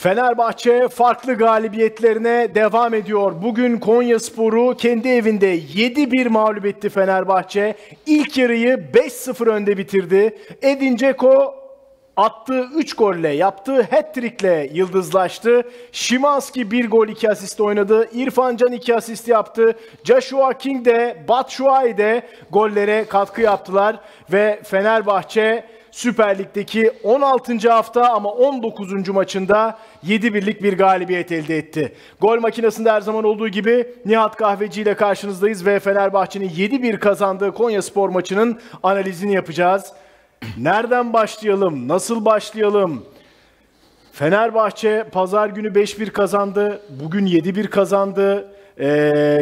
Fenerbahçe farklı galibiyetlerine devam ediyor. Bugün Konya Sporu kendi evinde 7-1 mağlup etti Fenerbahçe. İlk yarıyı 5-0 önde bitirdi. Edin Dzeko attığı 3 golle, yaptığı hat-trick'le yıldızlaştı. Şimanski 1 gol 2 asist oynadı. İrfan Can 2 asist yaptı. Joshua King de Batshuayi de gollere katkı yaptılar. Ve Fenerbahçe Süper Lig'deki 16. hafta ama 19. maçında 7-1'lik bir galibiyet elde etti. Gol makinesinde her zaman olduğu gibi Nihat Kahveci ile karşınızdayız ve Fenerbahçe'nin 7-1 kazandığı Konya Spor maçının analizini yapacağız. Nereden başlayalım? Nasıl başlayalım? Fenerbahçe pazar günü 5-1 kazandı. Bugün 7-1 kazandı. Ee,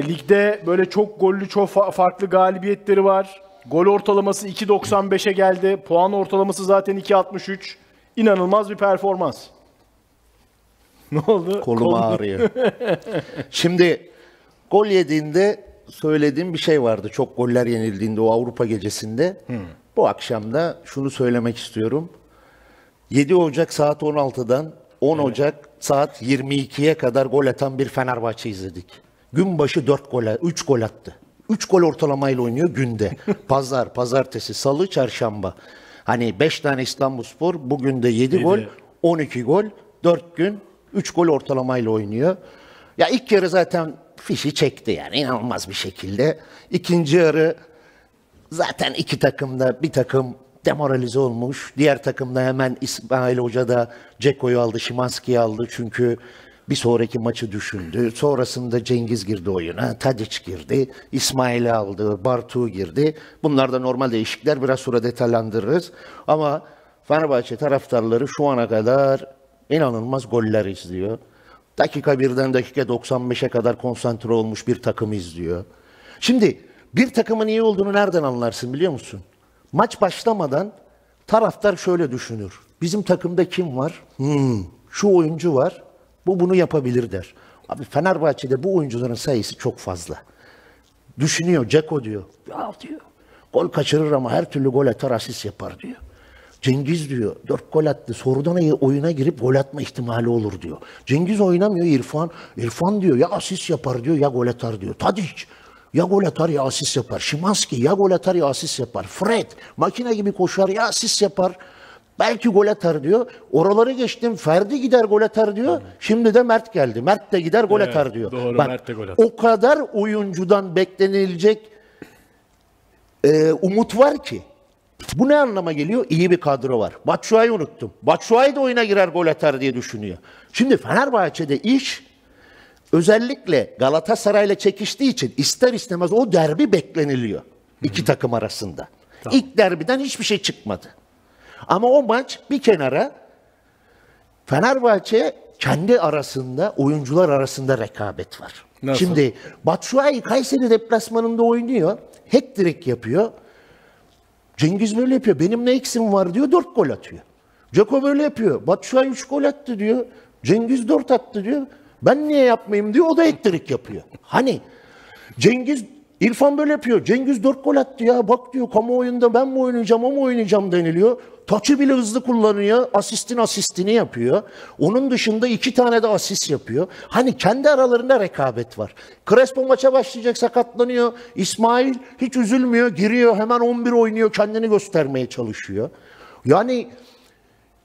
ligde böyle çok gollü, çok fa- farklı galibiyetleri var. Gol ortalaması 2.95'e geldi. Puan ortalaması zaten 2.63. İnanılmaz bir performans. Ne oldu? Kolum Kolun- ağrıyor. Şimdi gol yediğinde söylediğim bir şey vardı. Çok goller yenildiğinde o Avrupa gecesinde. Bu akşam da şunu söylemek istiyorum. 7 Ocak saat 16'dan 10 Ocak saat 22'ye kadar gol atan bir Fenerbahçe izledik. Gün başı 4 gol, 3 gol attı. 3 gol ortalamayla oynuyor günde. Pazar, pazartesi, salı, çarşamba. Hani 5 tane İstanbulspor, bugün de 7 gol, 12 gol, 4 gün 3 gol ortalamayla oynuyor. Ya ilk yarı zaten fişi çekti yani inanılmaz bir şekilde. İkinci yarı Zaten iki takım da bir takım demoralize olmuş. Diğer takımda hemen İsmail Hoca da Ceko'yu aldı, Şimanski'yi aldı. Çünkü bir sonraki maçı düşündü. Sonrasında Cengiz girdi oyuna, Tadic girdi, İsmail'i aldı, Bartu girdi. Bunlar da normal değişiklikler. Biraz sonra detaylandırırız. Ama Fenerbahçe taraftarları şu ana kadar inanılmaz goller izliyor. Dakika birden dakika 95'e kadar konsantre olmuş bir takım izliyor. Şimdi bir takımın iyi olduğunu nereden anlarsın biliyor musun? Maç başlamadan taraftar şöyle düşünür. Bizim takımda kim var? Hmm, şu oyuncu var. Bu bunu yapabilir der. Abi Fenerbahçe'de bu oyuncuların sayısı çok fazla. Düşünüyor, Ceko diyor. Ya diyor. Gol kaçırır ama her türlü gol atar, asist yapar diyor. Cengiz diyor, dört gol attı. Sorudan oyuna girip gol atma ihtimali olur diyor. Cengiz oynamıyor İrfan. İrfan diyor ya asist yapar diyor ya gol atar diyor. Tadic ya gol atar ya asist yapar. Şimanski ya gol atar ya asist yapar. Fred makine gibi koşar ya asist yapar. Belki gol atar diyor. Oraları geçtim. Ferdi gider gol atar diyor. Şimdi de Mert geldi. Mert de gider gol Evet, atar diyor. doğru, Bak, Mert de gol atar. O kadar oyuncudan beklenilecek e, umut var ki. Bu ne anlama geliyor? İyi bir kadro var. Batshuayi unuttum. Batshuayi de oyuna girer gol atar diye düşünüyor. Şimdi Fenerbahçe'de iş özellikle Galatasaray'la çekiştiği için ister istemez o derbi bekleniliyor. iki takım arasında. İlk derbiden hiçbir şey çıkmadı. Ama o maç bir kenara Fenerbahçe kendi arasında, oyuncular arasında rekabet var. Nasıl? Şimdi Batshuayi Kayseri deplasmanında oynuyor. Hat-trick yapıyor. Cengiz böyle yapıyor. Benim ne eksim var diyor. Dört gol atıyor. Ceko böyle yapıyor. Batshuayi üç gol attı diyor. Cengiz dört attı diyor. Ben niye yapmayayım diyor. O da hat-trick yapıyor. Hani Cengiz İrfan böyle yapıyor. Cengiz dört gol attı ya. Bak diyor kamuoyunda ben mi oynayacağım o mu oynayacağım deniliyor. Taçı bile hızlı kullanıyor. Asistin asistini yapıyor. Onun dışında iki tane de asist yapıyor. Hani kendi aralarında rekabet var. Crespo maça başlayacak sakatlanıyor. İsmail hiç üzülmüyor. Giriyor hemen 11 oynuyor. Kendini göstermeye çalışıyor. Yani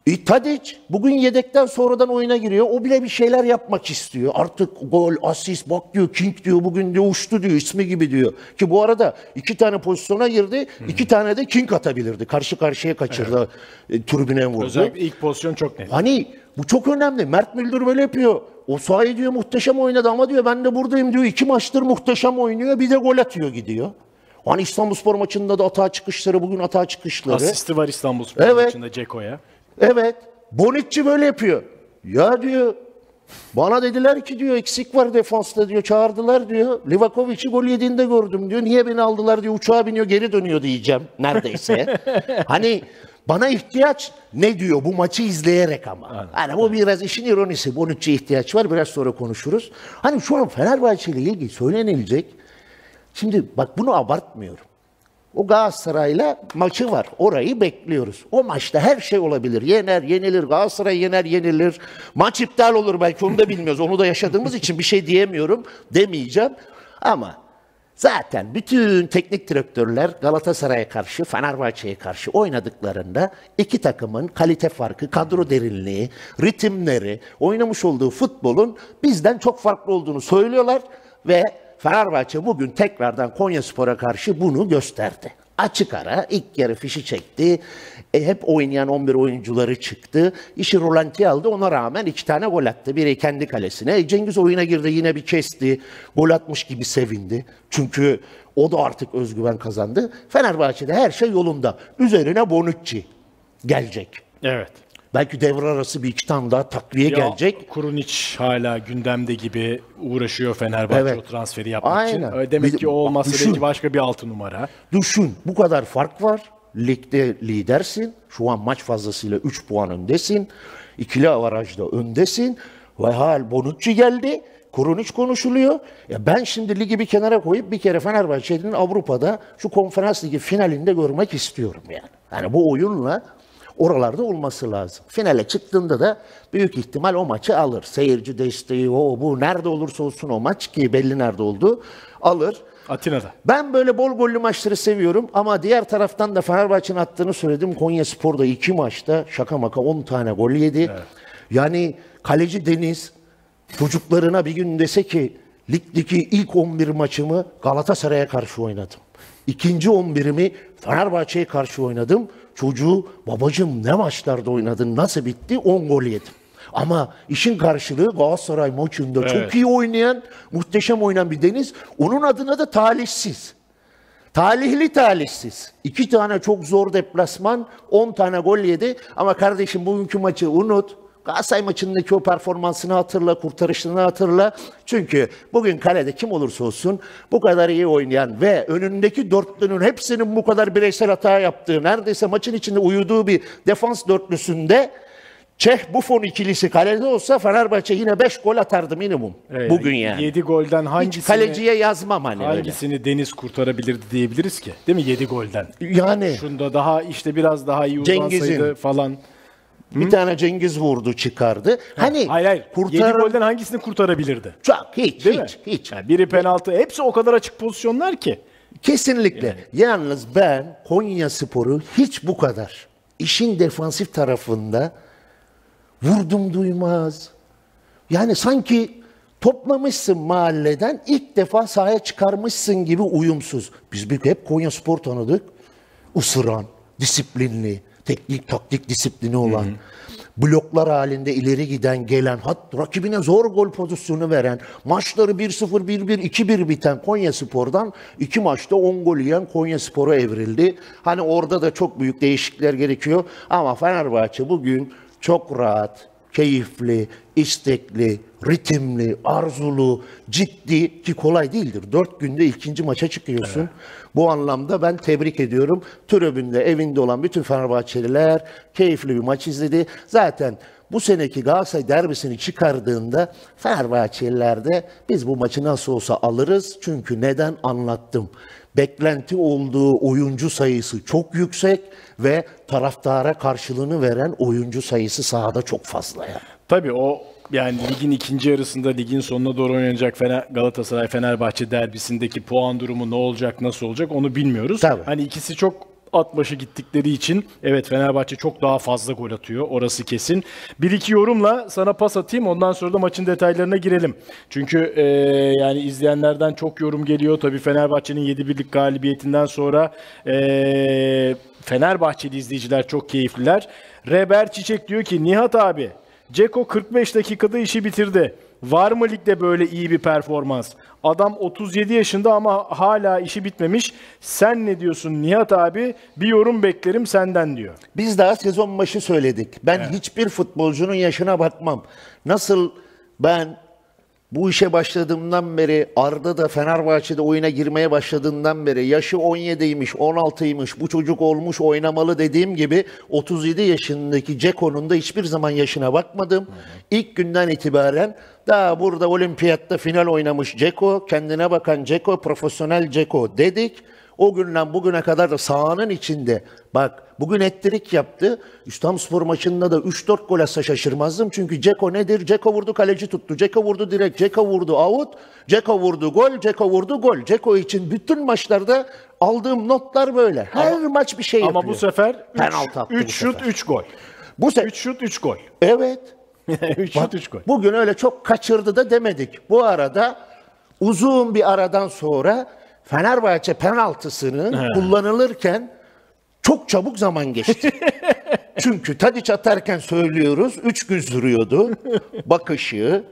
e, Tadic bugün yedekten sonradan oyuna giriyor. O bile bir şeyler yapmak istiyor. Artık gol, asist, bak diyor, King diyor, bugün diyor uçtu diyor, ismi gibi diyor. Ki bu arada iki tane pozisyona girdi, iki tane de King atabilirdi. Karşı karşıya kaçırdı, e, tribüne vurdu. Özellikle ilk pozisyon çok net. Hani bu çok önemli. Mert Müldür böyle yapıyor. O sahi diyor muhteşem oynadı ama diyor ben de buradayım diyor. İki maçtır muhteşem oynuyor. Bir de gol atıyor gidiyor. Hani İstanbulspor maçında da atağa çıkışları, bugün atağa çıkışları. Asisti var İstanbulspor Evet. maçında Ceko'ya. Evet. Bonucci böyle yapıyor. Ya diyor bana dediler ki diyor eksik var defansta diyor çağırdılar diyor. Livakovic'i gol yediğinde gördüm diyor. Niye beni aldılar diyor uçağa biniyor geri dönüyor diyeceğim neredeyse. hani bana ihtiyaç ne diyor bu maçı izleyerek ama. Hani bu biraz işin ironisi. Bonucci'ye ihtiyaç var biraz sonra konuşuruz. Hani şu an Fenerbahçe ile ilgili söylenilecek. Şimdi bak bunu abartmıyorum. O Galatasaray'la maçı var. Orayı bekliyoruz. O maçta her şey olabilir. Yener, yenilir. Galatasaray yener, yenilir. Maç iptal olur belki onu da bilmiyoruz. Onu da yaşadığımız için bir şey diyemiyorum. Demeyeceğim. Ama zaten bütün teknik direktörler Galatasaray'a karşı, Fenerbahçe'ye karşı oynadıklarında iki takımın kalite farkı, kadro derinliği, ritimleri, oynamış olduğu futbolun bizden çok farklı olduğunu söylüyorlar ve Fenerbahçe bugün tekrardan Konyaspor'a karşı bunu gösterdi. Açık ara ilk yarı fişi çekti. E, hep oynayan 11 oyuncuları çıktı. İşi rolantiye aldı. Ona rağmen iki tane gol attı. Biri kendi kalesine. E, Cengiz oyuna girdi yine bir kesti. Gol atmış gibi sevindi. Çünkü o da artık özgüven kazandı. Fenerbahçe'de her şey yolunda. Üzerine Bonucci gelecek. Evet. Belki devre arası bir iki tane daha takviye gelecek. Kurunic hala gündemde gibi uğraşıyor Fenerbahçe Evet. o transferi yapmak Aynen. için. Demek Bir- ki o olmazsa düşün. belki başka bir altı numara. Düşün bu kadar fark var. Ligde lidersin. Şu an maç fazlasıyla 3 puan öndesin. İkili avarajda öndesin. Ve hal Bonucci geldi. Kurunic konuşuluyor. Ya ben şimdi ligi bir kenara koyup bir kere Fenerbahçe'nin Avrupa'da şu konferans ligi finalinde görmek istiyorum yani. Yani bu oyunla oralarda olması lazım. Finale çıktığında da büyük ihtimal o maçı alır. Seyirci desteği o bu nerede olursa olsun o maç ki belli nerede oldu alır. Atina'da. Ben böyle bol gollü maçları seviyorum ama diğer taraftan da Fenerbahçe'nin attığını söyledim. Konya Spor'da iki maçta şaka maka 10 tane gol yedi. Yani kaleci Deniz çocuklarına bir gün dese ki ligdeki ilk 11 maçımı Galatasaray'a karşı oynadım. İkinci 11'imi Fenerbahçe'ye karşı oynadım. Çocuğu babacım ne maçlarda oynadın nasıl bitti 10 gol yedim. Ama işin karşılığı Galatasaray maçında Evet. çok iyi oynayan, muhteşem oynayan bir Deniz. Onun adına da talihsiz. Talihli talihsiz. İki tane çok zor deplasman, 10 tane gol yedi. Ama kardeşim bugünkü maçı unut. Galatasaray maçındaki o performansını hatırla, kurtarışını hatırla. Çünkü bugün kalede kim olursa olsun bu kadar iyi oynayan ve önündeki dörtlünün hepsinin bu kadar bireysel hata yaptığı, neredeyse maçın içinde uyuduğu bir defans dörtlüsünde Çeh Buffon ikilisi kalede olsa Fenerbahçe yine 5 gol atardı minimum. Evet, bugün yani. 7 golden Hiç hangisini, kaleciye yazmam hani öyle. hangisini Deniz kurtarabilirdi diyebiliriz ki. Değil mi 7 golden? Yani Şunda daha işte biraz daha iyi uzansaydı falan. Bir tane Cengiz vurdu çıkardı. Hani Hayır hayır. 7 kurtar golden hangisini kurtarabilirdi? çok hiç Değil hiç mi? hiç. Yani biri penaltı. Hepsi o kadar açık pozisyonlar ki. Kesinlikle. Yalnız ben Konya Sporu hiç bu kadar işin defansif tarafında vurdum duymaz. Yani sanki toplamışsın mahalleden ilk defa sahaya çıkarmışsın gibi uyumsuz. Biz bir hep Konya Spor tanıdık. Isıran, disiplinli, teknik taktik disiplini olan, bloklar halinde ileri giden, gelen, hat rakibine zor gol pozisyonu veren, maçları 1-0, 1-1, 2-1 biten Konya Spor'dan iki maçta 10 gol yiyen Konya Spor'a evrildi. Hani orada da çok büyük değişiklikler gerekiyor ama Fenerbahçe bugün çok rahat, keyifli, istekli, ritimli, arzulu, ciddi ki kolay değildir. Dört günde ikinci maça çıkıyorsun. Bu anlamda ben tebrik ediyorum. Tribünde, evinde olan bütün Fenerbahçeliler keyifli bir maç izledi. Zaten bu seneki Galatasaray derbisini çıkardığında Fenerbahçeliler de biz bu maçı nasıl olsa alırız. Çünkü neden anlattım. Beklenti olduğu oyuncu sayısı çok yüksek ve taraftara karşılığını veren oyuncu sayısı sahada çok fazla yani. Tabii o yani ligin ikinci yarısında ligin sonuna doğru oynanacak Fener, Galatasaray Fenerbahçe derbisindeki puan durumu ne olacak nasıl olacak onu bilmiyoruz. Tabii. Hani ikisi çok at başı gittikleri için evet Fenerbahçe çok daha fazla gol atıyor orası kesin. Bir iki yorumla sana pas atayım ondan sonra da maçın detaylarına girelim. Çünkü e, yani izleyenlerden çok yorum geliyor. Tabii Fenerbahçe'nin 7-1'lik galibiyetinden sonra e, Fenerbahçeli izleyiciler çok keyifliler. Reber Çiçek diyor ki Nihat abi Ceko 45 dakikada işi bitirdi. Var mı ligde böyle iyi bir performans? Adam 37 yaşında ama hala işi bitmemiş. Sen ne diyorsun Nihat abi? Bir yorum beklerim senden diyor. Biz daha sezon başı söyledik. Ben hiçbir futbolcunun yaşına bakmam. Nasıl ben bu işe başladığımdan beri Arda da Fenerbahçe'de oyuna girmeye başladığından beri yaşı 17'ymiş, 16'ymış, bu çocuk olmuş oynamalı dediğim gibi 37 yaşındaki Ceko'nun da hiçbir zaman yaşına bakmadım. İlk günden itibaren daha burada olimpiyatta final oynamış Ceko, kendine bakan Ceko, profesyonel Ceko dedik. O günden bugüne kadar da sahanın içinde bak bugün ettirik yaptı. İstanbulspor maçında da 3-4 gol atsa şaşırmazdım. Çünkü Ceko nedir? Ceko vurdu kaleci tuttu. Ceko vurdu direkt. Ceko vurdu out. Ceko vurdu gol. Ceko vurdu gol. Ceko için bütün maçlarda aldığım notlar böyle. Her maç bir şey Ama yapıyor. bu sefer Penaltı attı 3 bu şut sefer. 3 gol. bu se- 3 şut 3 gol. Evet. 3 Bak, şut 3 gol. Bugün öyle çok kaçırdı da demedik. Bu arada uzun bir aradan sonra Fenerbahçe penaltısının kullanılırken çok çabuk zaman geçti. Çünkü Tadiç atarken söylüyoruz 3 gün sürüyordu. Bakışı,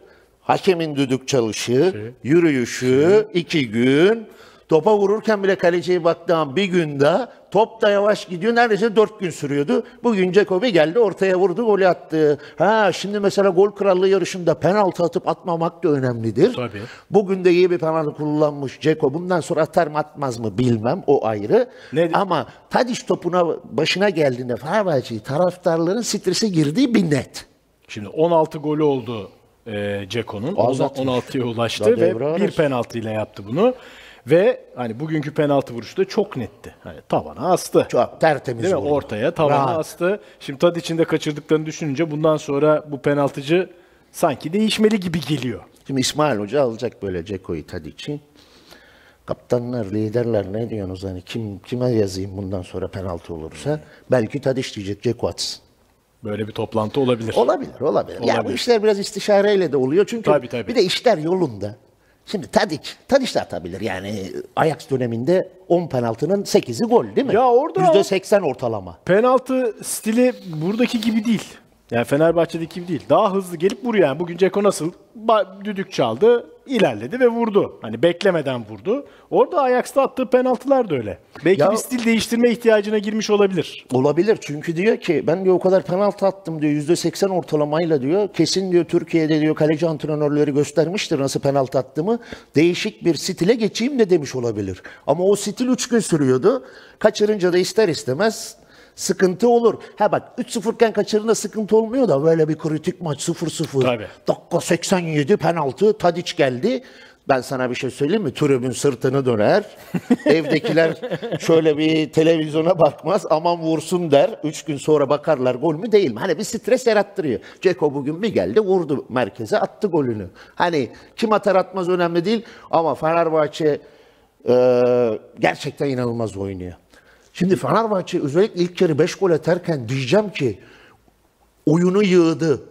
hakemin düdük çalışı, yürüyüşü 2 gün. Topa vururken bile kaleciye baktığım bir günde top da yavaş gidiyor. Neredeyse dört gün sürüyordu. Bugün Jacobi geldi ortaya vurdu golü attı. Ha şimdi mesela gol krallığı yarışında penaltı atıp atmamak da önemlidir. Tabii. Bugün de iyi bir penaltı kullanmış Ceko. Bundan sonra atar mı atmaz mı bilmem o ayrı. Ne- Ama Tadiş topuna başına geldiğinde Fenerbahçe taraftarların strese girdiği bir net. Şimdi 16 golü oldu e, Ceko'nun. Az On- atmış. 16'ya ulaştı Daha ve bir penaltıyla yaptı bunu. Ve hani bugünkü penaltı vuruşu da çok netti. Hani tavana astı. Çok tertemiz Değil mi? vurdu. Ortaya tavana Rahat. astı. Şimdi tad içinde kaçırdıklarını düşününce bundan sonra bu penaltıcı sanki değişmeli gibi geliyor. Şimdi İsmail Hoca alacak böyle Ceko'yu Tadiç'i. Kaptanlar, liderler ne diyorsunuz hani kim kime yazayım bundan sonra penaltı olursa? Belki Tadiç diyecek Ceko atsın. Böyle bir toplantı olabilir. Olabilir, olabilir. Ya bu Olabilir. işler biraz istişareyle de oluyor çünkü Tabii, tabii. bir de işler yolunda. Şimdi Tadiç, Tadiç de atabilir yani Ajax döneminde 10 penaltının 8'i gol değil mi? Ya orada- %80 ortalama. Penaltı stili buradaki gibi değil. Yani Fenerbahçe'deki gibi değil. Daha hızlı gelip vuruyor yani. Bugün Ceko nasıl? Ba- düdük çaldı, ilerledi ve vurdu. Hani beklemeden vurdu. Orada Ajax'ta attığı penaltılar da öyle. Belki Ya- bir stil değiştirme ihtiyacına girmiş olabilir. Olabilir çünkü diyor ki ben diyor o kadar penaltı attım diyor %80 ortalamayla diyor. Kesin diyor Türkiye'de diyor kaleci antrenörleri göstermiştir nasıl penaltı attığımı. Değişik bir stile geçeyim de demiş olabilir. Ama o stil 3 gün sürüyordu. Kaçırınca da ister istemez sıkıntı olur. Ha bak 3-0 iken kaçırında sıkıntı olmuyor da böyle bir kritik maç 0-0. Tabii. Dakika 87 penaltı Tadiç geldi. Ben sana bir şey söyleyeyim mi? Tribün sırtını döner. Evdekiler şöyle bir televizyona bakmaz. Aman vursun der. Üç gün sonra bakarlar gol mü değil mi? Hani bir stres yarattırıyor. Ceko bugün bir geldi vurdu merkeze attı golünü. Hani kim atar atmaz önemli değil. Ama Fenerbahçe e, gerçekten inanılmaz oynuyor. Şimdi Fenerbahçe özellikle ilk yarı 5 gol atarken diyeceğim ki oyunu yığdı.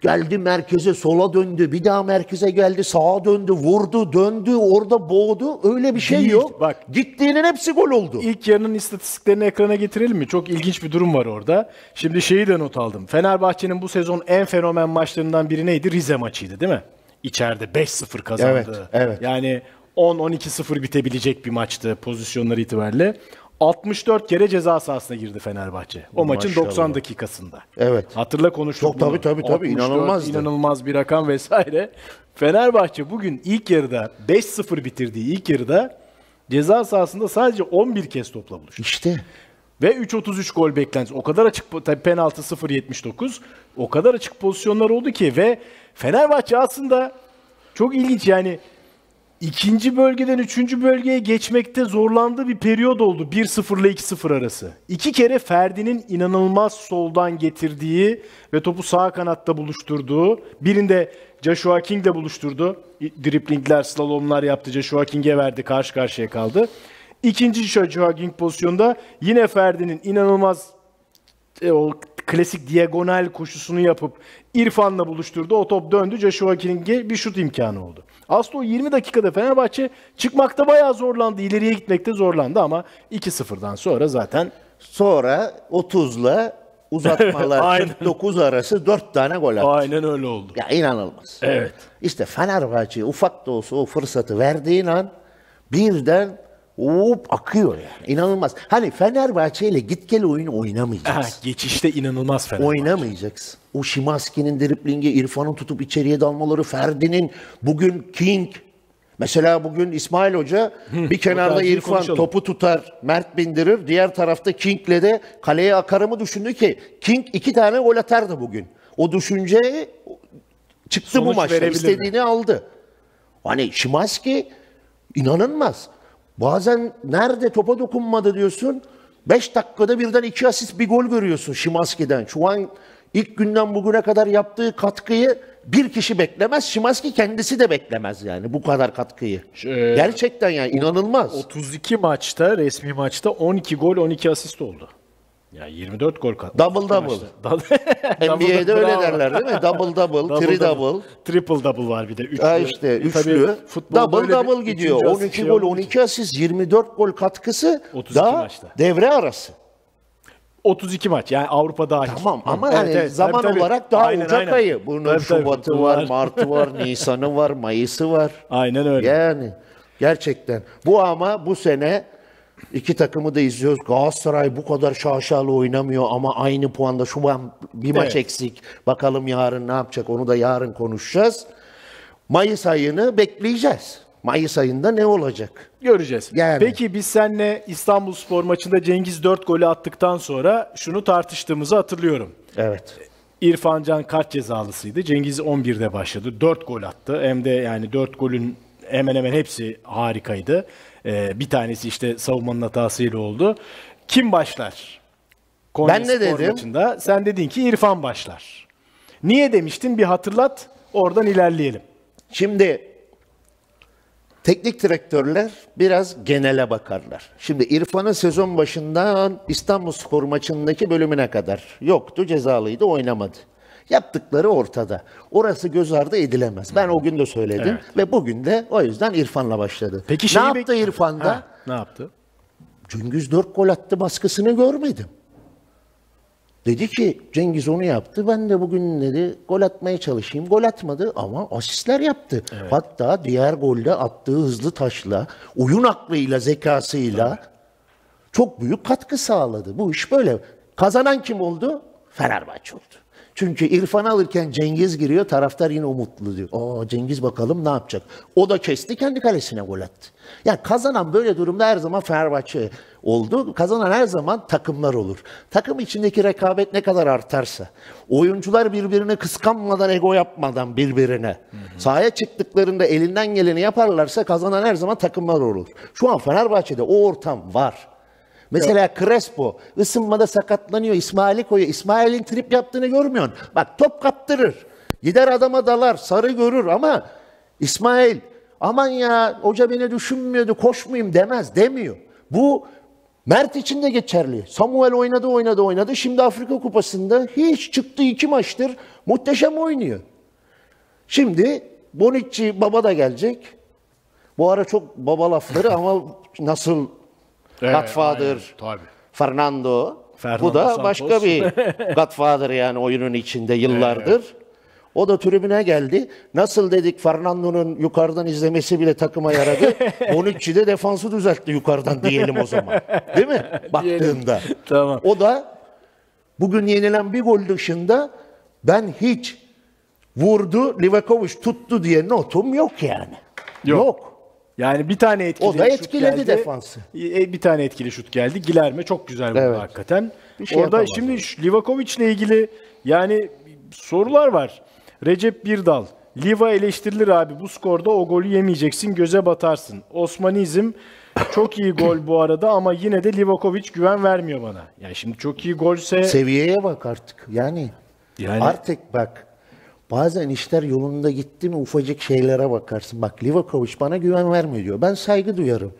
Geldi merkeze sola döndü. Bir daha merkeze geldi sağa döndü. Vurdu döndü orada boğdu. Öyle bir şey Değil, yok. bak. Gittiğinin hepsi gol oldu. İlk yarının istatistiklerini ekrana getirelim mi? Çok ilginç bir durum var orada. Şimdi şeyi de not aldım. Fenerbahçe'nin bu sezon en fenomen maçlarından biri neydi? Rize maçıydı değil mi? İçeride 5-0 kazandı. Evet, evet. Yani 10-12-0 bitebilecek bir maçtı pozisyonları itibariyle. 64 kere ceza sahasına girdi Fenerbahçe. O maçın Maşallah. 90 dakikasında. Evet. Hatırla konuştuk Çok tabii, tabii, tabii. 64, İnanılmazdı. İnanılmaz bir rakam vesaire. Fenerbahçe bugün ilk yarıda 5-0 bitirdiği ilk yarıda ceza sahasında sadece 11 kez topla buluştu. İşte Ve 3.33 gol beklentisi. O kadar açık tabii penaltı 0.79. O kadar açık pozisyonlar oldu ki ve Fenerbahçe aslında çok ilginç yani ikinci bölgeden üçüncü bölgeye geçmekte zorlandığı bir periyod oldu 1-0 ile 2-0 arası. İki kere Ferdi'nin inanılmaz soldan getirdiği ve topu sağ kanatta buluşturduğu, birinde Joshua King'le buluşturdu. Driplingler, slalomlar yaptı. Joshua King'e verdi, karşı karşıya kaldı. İkinci Joshua King pozisyonda yine Ferdi'nin inanılmaz e, o klasik diagonal koşusunu yapıp İrfan'la buluşturdu. O top döndü. Joshua King'e bir şut imkanı oldu. Aslında o 20 dakikada Fenerbahçe çıkmakta bayağı zorlandı. İleriye gitmekte zorlandı ama 2-0'dan sonra zaten sonra 30'la uzatmalar Aynen. 49 arası 4 tane gol attı. aynen öyle oldu. Ya inanılmaz. Evet. İşte Fenerbahçe ufak da olsa o fırsatı verdiğin an birden hop akıyor yani. İnanılmaz. Hani Fenerbahçe ile git gel oyunu Ha, oynamayacaksın. geçişte inanılmaz Fenerbahçe. Oynamayacaksın. O Şimanski'nin driplingi, İrfan'ın tutup içeriye dalmaları, Ferdi'nin bugün King. Mesela bugün İsmail Hoca bir kenarda İrfan konuşalım. topu tutar, Mert bindirir. Diğer tarafta King'le de kaleye akarımı düşündü ki King iki tane gol atardı bugün. O düşünce çıktı bu Sonuç maçta. verebilirdi. İstediğini aldı. Hani Şimanski inanılmaz. Bazen nerede topa dokunmadı diyorsun. 5 dakikada birden iki asist bir gol görüyorsun Şimanski'den. Şu an ilk günden bugüne kadar yaptığı katkıyı bir kişi beklemez. Şimanski kendisi de beklemez yani bu kadar katkıyı. Ee, Gerçekten yani inanılmaz. 32 maçta, resmi maçta 12 gol, 12 asist oldu. Yani 24 gol kat. Double double. NBA'de öyle derler değil mi? Double double, tri double. Triple double var bir de. Üçlü. Ha işte E, tabii üçlü. futbolda Double double gidiyor. üçüncü asist 12 şey gol, olmadı. 12 asist, 24 gol katkısı 32 daha maçta. devre arası. 32 maç yani Avrupa dahil. Tamam ama Evet, yani evet, zaman tabii, tabii. olarak daha Aynen, Ocak aynen. ayı. Bunun Tabii, tabii, Şubat'ı futbol var, Mart'ı var, Nisan'ı var, Mayıs'ı var. Aynen öyle. Yani gerçekten. Bu ama bu sene iki takımı da izliyoruz. Galatasaray bu kadar şaşalı oynamıyor ama aynı puanda şu an bir maç Evet. eksik. Bakalım yarın ne yapacak onu da yarın konuşacağız. Mayıs ayını bekleyeceğiz. Mayıs ayında ne olacak? Göreceğiz. Yani. Peki biz seninle İstanbul Spor maçında Cengiz 4 golü attıktan sonra şunu tartıştığımızı hatırlıyorum. Evet. İrfan Can kart cezalısıydı. Cengiz 11'de başladı. 4 gol attı. Hem de yani 4 golün hemen hemen hepsi harikaydı. Ee, bir tanesi işte savunmanın hatasıyla oldu. Kim başlar? Konya Ben ne Spor dedim? Maçında. Sen dedin ki İrfan başlar. Niye demiştin? Bir hatırlat. Oradan ilerleyelim. Şimdi teknik direktörler biraz genele bakarlar. Şimdi İrfan'ın sezon başından İstanbul Spor maçındaki bölümüne kadar yoktu, cezalıydı, oynamadı. Yaptıkları ortada. Orası göz ardı edilemez. Ben o gün de söyledim ve bugün de o yüzden İrfan'la başladı. Peki ne yaptı bek- İrfan'da? Ha, ne yaptı? Cengiz 4 gol attı baskısını görmedim. Dedi ki Cengiz onu yaptı. Ben de bugün dedi gol atmaya çalışayım. Gol atmadı ama asistler yaptı. Hatta diğer golde attığı hızlı taşla, oyun aklıyla, zekasıyla çok büyük katkı sağladı. Bu iş böyle. Kazanan kim oldu? Fenerbahçe oldu. Çünkü İrfan alırken Cengiz giriyor, taraftar yine umutlu diyor. Aa Cengiz bakalım ne yapacak? O da kesti, kendi kalesine gol attı. Yani kazanan böyle durumda her zaman Fenerbahçe oldu. Kazanan her zaman takımlar olur. Takım içindeki rekabet ne kadar artarsa, oyuncular birbirini kıskanmadan, ego yapmadan birbirine, sahaya çıktıklarında elinden geleni yaparlarsa kazanan her zaman takımlar olur. Şu an Fenerbahçe'de o ortam var. Mesela Crespo ısınmada sakatlanıyor. İsmail'i koyuyor. İsmail'in trip yaptığını görmüyorsun. Bak top kaptırır. Gider adama dalar. Sarı görür ama İsmail aman ya hoca beni düşünmüyordu koşmayayım demez demiyor. Bu Mert için de geçerli. Samuel oynadı oynadı oynadı. Şimdi Afrika Kupası'nda hiç çıktı iki maçtır. Muhteşem oynuyor. Şimdi Bonucci baba da gelecek. Bu ara çok baba lafları ama nasıl Godfather, aynen, tabii. Fernando. Fernando Bu da Santos. başka bir Godfather yani oyunun içinde yıllardır. O da tribüne geldi. Nasıl dedik Fernando'nun yukarıdan izlemesi bile takıma yaradı. Bonucci de defansı düzeltti yukarıdan diyelim o zaman. Değil mi? Baktığında. Tamam. O da bugün yenilen bir gol dışında ben hiç vurdu Livakovic tuttu diye notum yok yani. Yok. yok. Yani bir tane etkili O da şut etkiledi geldi. defansı. E, Bir tane etkili şut geldi. Gilerme çok güzel vurdu Evet. hakikaten. Bir şey Orada şimdi şu Livakovic ile ilgili yani sorular var. Recep Birdal. Liva eleştirilir abi. Bu skorda o golü yemeyeceksin. Göze batarsın. Osmanizm çok iyi gol bu arada ama yine de Livakovic güven vermiyor bana. Yani şimdi çok iyi golse Seviyeye bak artık. Yani, Yani- artık bak bazen işler yolunda gitti mi ufacık şeylere bakarsın. Bak Livakovic bana güven vermiyor diyor. Ben saygı duyarım.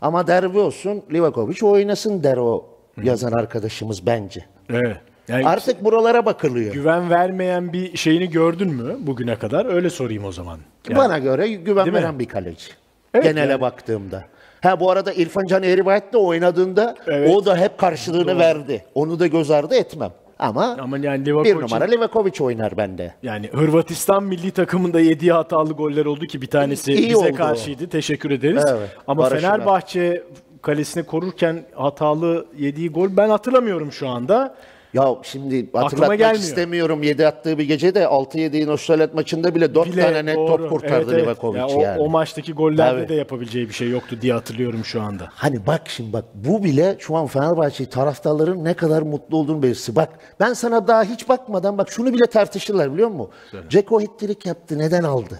Ama derbi olsun Livakovic oynasın der o yazan arkadaşımız bence. evet. Yani Artık buralara bakılıyor. güven vermeyen bir şeyini gördün mü bugüne kadar? Öyle sorayım o zaman. Yani- Bana göre güven Değil mi? veren bir kaleci. Evet, Genele yani. baktığımda. Ha bu arada İrfan Can Eğribayat da oynadığında Evet. o da hep karşılığını verdi. Onu da göz ardı etmem. Ama, Ama yani bir numara Livakovic oynar bende. Yani Hırvatistan milli takımında yediği hatalı goller oldu ki bir tanesi İyi bize oldu karşıydı. Teşekkür ederiz. Evet, Ama Barış'ına. Fenerbahçe kalesini korurken hatalı yediği gol ben hatırlamıyorum şu anda. Ya şimdi hatırlatmak gelmiyor. istemiyorum. 7 attığı bir gece de 6-7'yi Nostralet maçında bile 4 Bile tane net doğru. top kurtardı Evet, evet. Livakovic Ya o, yani. o maçtaki gollerde Tabii. de yapabileceği bir şey yoktu diye hatırlıyorum şu anda. Hani bak şimdi bak bu bile şu an Fenerbahçe taraftarların ne kadar mutlu olduğunu belirsi. Bak ben sana daha hiç bakmadan bak şunu bile tartışırlar biliyor musun? Ceko hittirik yaptı neden aldı?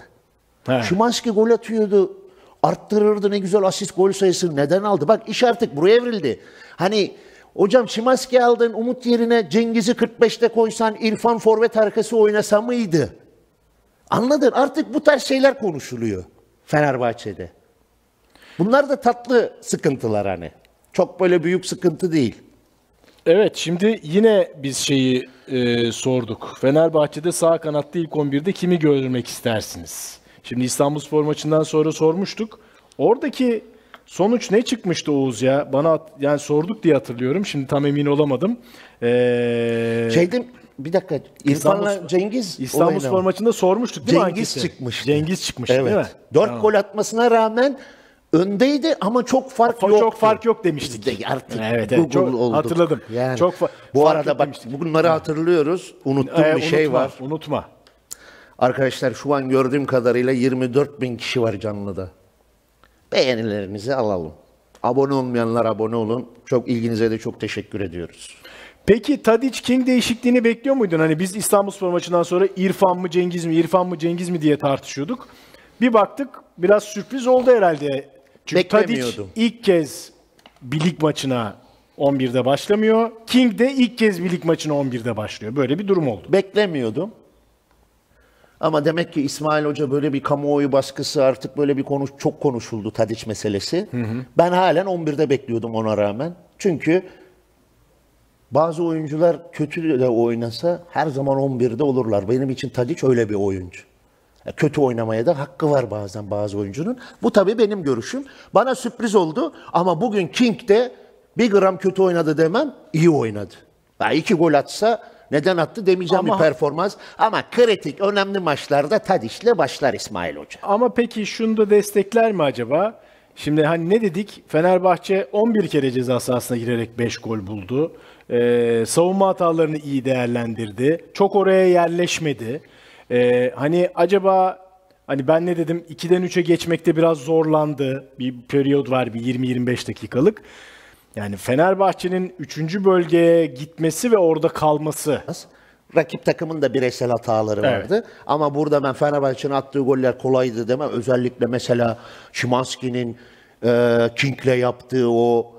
He. Şimanski gol atıyordu. Arttırırdı ne güzel asist gol sayısı. Neden aldı? Bak iş artık buraya evrildi. Hani hocam Şimanski aldın Umut yerine Cengiz'i 45'te koysan İrfan forvet arkası oynasa mıydı? Anladın? Artık bu tarz şeyler konuşuluyor Fenerbahçe'de. Bunlar da tatlı sıkıntılar hani. Çok böyle büyük sıkıntı değil. Evet şimdi yine biz şeyi e, sorduk. Fenerbahçe'de sağ kanatta ilk 11'de kimi görmek istersiniz? Şimdi İstanbulspor maçından sonra sormuştuk. Oradaki sonuç ne çıkmıştı Oğuz ya? Bana at- yani sorduk diye hatırlıyorum. Şimdi tam emin olamadım. Ee, Şeyde bir dakika İrfan'la İstanbul- Cengiz İstanbulspor olayına- maçında sormuştuk değil mi Cengiz anketi? çıkmıştı. Cengiz çıkmıştı evet. değil mi? Dört Tamam. gol atmasına rağmen öndeydi ama çok fark Fa- yoktu. çok fark yok demiştik. Biz de artık Evet, evet, Google çok olduk. hatırladım. Yani Çok fa- bu arada yok bak demiştik. bunları hatırlıyoruz. Unuttuğum Ee, bir şey unutma, var. Unutma. Arkadaşlar şu an gördüğüm kadarıyla 24 bin kişi var canlıda. Beğenilerinizi alalım. Abone olmayanlar abone olun. Çok ilginize de çok teşekkür ediyoruz. Peki Tadic King değişikliğini bekliyor muydun? Hani biz İstanbulspor maçından sonra İrfan mı Cengiz mi, İrfan mı Cengiz mi diye tartışıyorduk. Bir baktık biraz sürpriz oldu herhalde. Çünkü Tadic ilk kez bir lig maçına 11'de başlamıyor. King de ilk kez bir lig maçına 11'de başlıyor. Böyle bir durum oldu. Beklemiyordum. Ama demek ki İsmail Hoca böyle bir kamuoyu baskısı artık böyle bir konuş çok konuşuldu Tadiç meselesi. Ben halen 11'de bekliyordum ona rağmen. Çünkü bazı oyuncular kötü de oynasa her zaman 11'de olurlar. Benim için Tadiç öyle bir oyuncu. Kötü oynamaya da hakkı var bazen bazı oyuncunun. Bu tabii benim görüşüm. Bana sürpriz oldu ama bugün King de bir gram kötü oynadı demem, iyi oynadı. Ya iki gol atsa neden attı demeyeceğim Ama- bir performans. Ama kritik, önemli maçlarda Tadiç'le başlar İsmail Hoca. Ama peki şunu da destekler mi acaba? Şimdi hani ne dedik? Fenerbahçe 11 kere ceza sahasına girerek 5 gol buldu. Ee, savunma hatalarını iyi değerlendirdi. Çok oraya yerleşmedi. Ee, hani acaba hani ben ne dedim? 2'den 3'e geçmekte biraz zorlandı. Bir periyod var bir 20-25 dakikalık. Yani Fenerbahçe'nin 3. bölgeye gitmesi ve orada kalması. Rakip takımın da bireysel hataları Evet. vardı. Ama burada ben Fenerbahçe'nin attığı goller kolaydı demem. Özellikle mesela Şimanski'nin e, King'le yaptığı o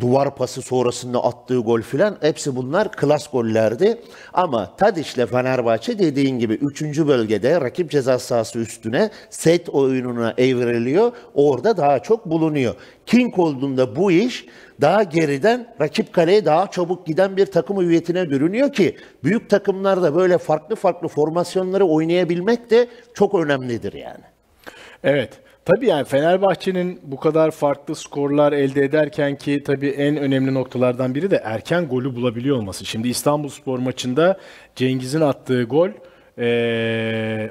duvar pası sonrasında attığı gol filan hepsi bunlar klas gollerdi. Ama Tadiş'le Fenerbahçe dediğin gibi 3. bölgede rakip ceza sahası üstüne set oyununa evriliyor. Orada daha çok bulunuyor. King olduğunda bu iş daha geriden rakip kaleye daha çabuk giden bir takım hüviyetine görünüyor ki büyük takımlarda böyle farklı farklı formasyonları oynayabilmek de çok önemlidir yani. Evet. Tabii yani Fenerbahçe'nin bu kadar farklı skorlar elde ederken ki tabii en önemli noktalardan biri de erken golü bulabiliyor olması. Şimdi İstanbulspor maçında Cengiz'in attığı gol ee,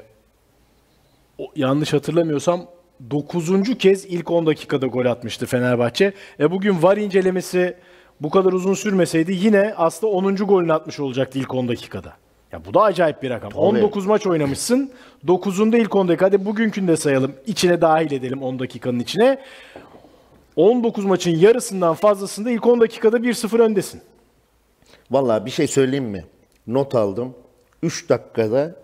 yanlış hatırlamıyorsam 9. kez ilk 10 dakikada gol atmıştı Fenerbahçe. E bugün VAR incelemesi bu kadar uzun sürmeseydi yine aslında 10. golünü atmış olacaktı ilk 10 dakikada. Ya bu da acayip bir rakam. 19 maç oynamışsın. 9'unda ilk 10 dakika. Hadi bugünkünü de sayalım. İçine dahil edelim 10 dakikanın içine. 19 maçın yarısından fazlasında ilk 10 dakikada 1-0 öndesin. Vallahi bir şey söyleyeyim mi? Not aldım. 3 dakikada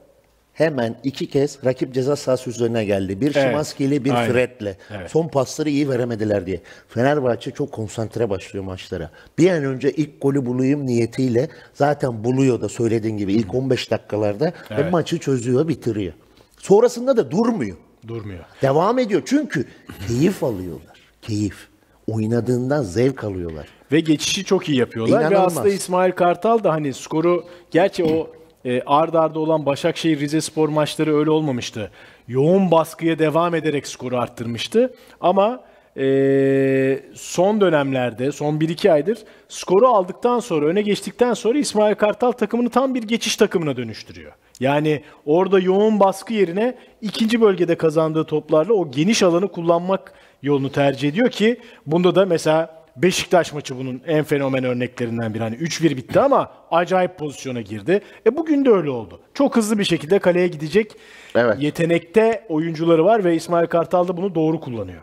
hemen iki kez rakip ceza sahası üzerine geldi. Bir Evet. Şimanski'yle bir Aynen. Fred'le. Evet. Son pasları iyi veremediler diye. Fenerbahçe çok konsantre başlıyor maçlara. Bir an önce ilk golü bulayım niyetiyle zaten buluyor da söylediğin gibi ilk 15 dakikalarda ve maçı çözüyor, bitiriyor. Sonrasında da durmuyor. Durmuyor. Devam ediyor çünkü keyif alıyorlar. Keyif. Oynadığından zevk alıyorlar. Ve geçişi çok iyi yapıyorlar. Ve İnanılmaz. aslında İsmail Kartal da hani skoru gerçi o e, ard arda olan Başakşehir Rize Spor maçları öyle olmamıştı. Yoğun baskıya devam ederek skoru arttırmıştı. Ama e, son dönemlerde, son 1-2 aydır skoru aldıktan sonra, öne geçtikten sonra İsmail Kartal takımını tam bir geçiş takımına dönüştürüyor. Yani orada yoğun baskı yerine ikinci bölgede kazandığı toplarla o geniş alanı kullanmak yolunu tercih ediyor ki bunda da mesela Beşiktaş maçı bunun en fenomen örneklerinden biri. Hani 3-1 bitti ama acayip pozisyona girdi. E bugün de öyle oldu. Çok hızlı bir şekilde kaleye gidecek Evet. yetenekte oyuncuları var ve İsmail Kartal da bunu doğru kullanıyor.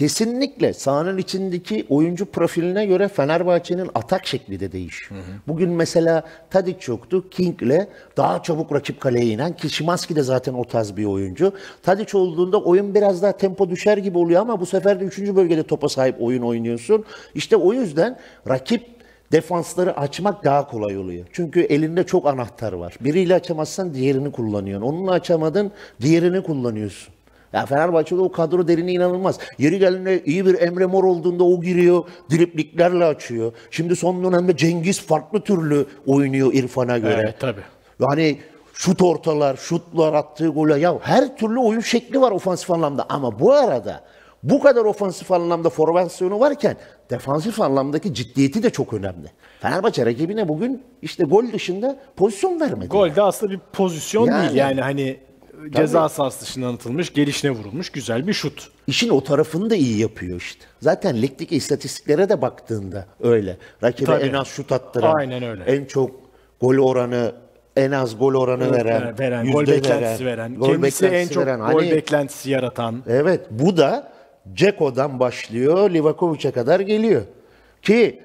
Kesinlikle sahanın içindeki oyuncu profiline göre Fenerbahçe'nin atak şekli de değişiyor. Bugün mesela Tadic yoktu. King'le daha çabuk rakip kaleye inen ki de zaten o tarz bir oyuncu. Tadic olduğunda oyun biraz daha tempo düşer gibi oluyor ama bu sefer de 3. bölgede topa sahip oyun oynuyorsun. İşte o yüzden rakip defansları açmak daha kolay oluyor. Çünkü elinde çok anahtar var. Biriyle açamazsan diğerini kullanıyorsun. Onunla açamadın diğerini kullanıyorsun. Ya Fenerbahçe'de o kadro derini inanılmaz. Yeri geldiğinde iyi bir Emre Mor olduğunda o giriyor, dripliklerle açıyor. Şimdi son dönemde Cengiz farklı türlü oynuyor İrfan'a göre. Evet tabii. Yani şut ortalar, şutlar attığı goller. Ya her türlü oyun şekli var ofansif anlamda. Ama bu arada bu kadar ofansif anlamda formasyonu varken defansif anlamdaki ciddiyeti de çok önemli. Fenerbahçe rakibine bugün işte gol dışında pozisyon vermedi. Gol de aslında bir pozisyon Yani. değil. Yani hani ceza sahası dışından atılmış, gelişine vurulmuş güzel bir şut. İşin o tarafını da iyi yapıyor işte. Zaten ligdeki istatistiklere de baktığında öyle. Rakibe Tabii. en az şut attıran, Aynen öyle. en çok gol oranı, en az gol oranı veren, Veren, veren yüzde gol beklentisi veren, gol kendisi en çok veren. gol Hani- beklentisi yaratan. Evet bu da Ceko'dan başlıyor Livakovic'e kadar geliyor. Ki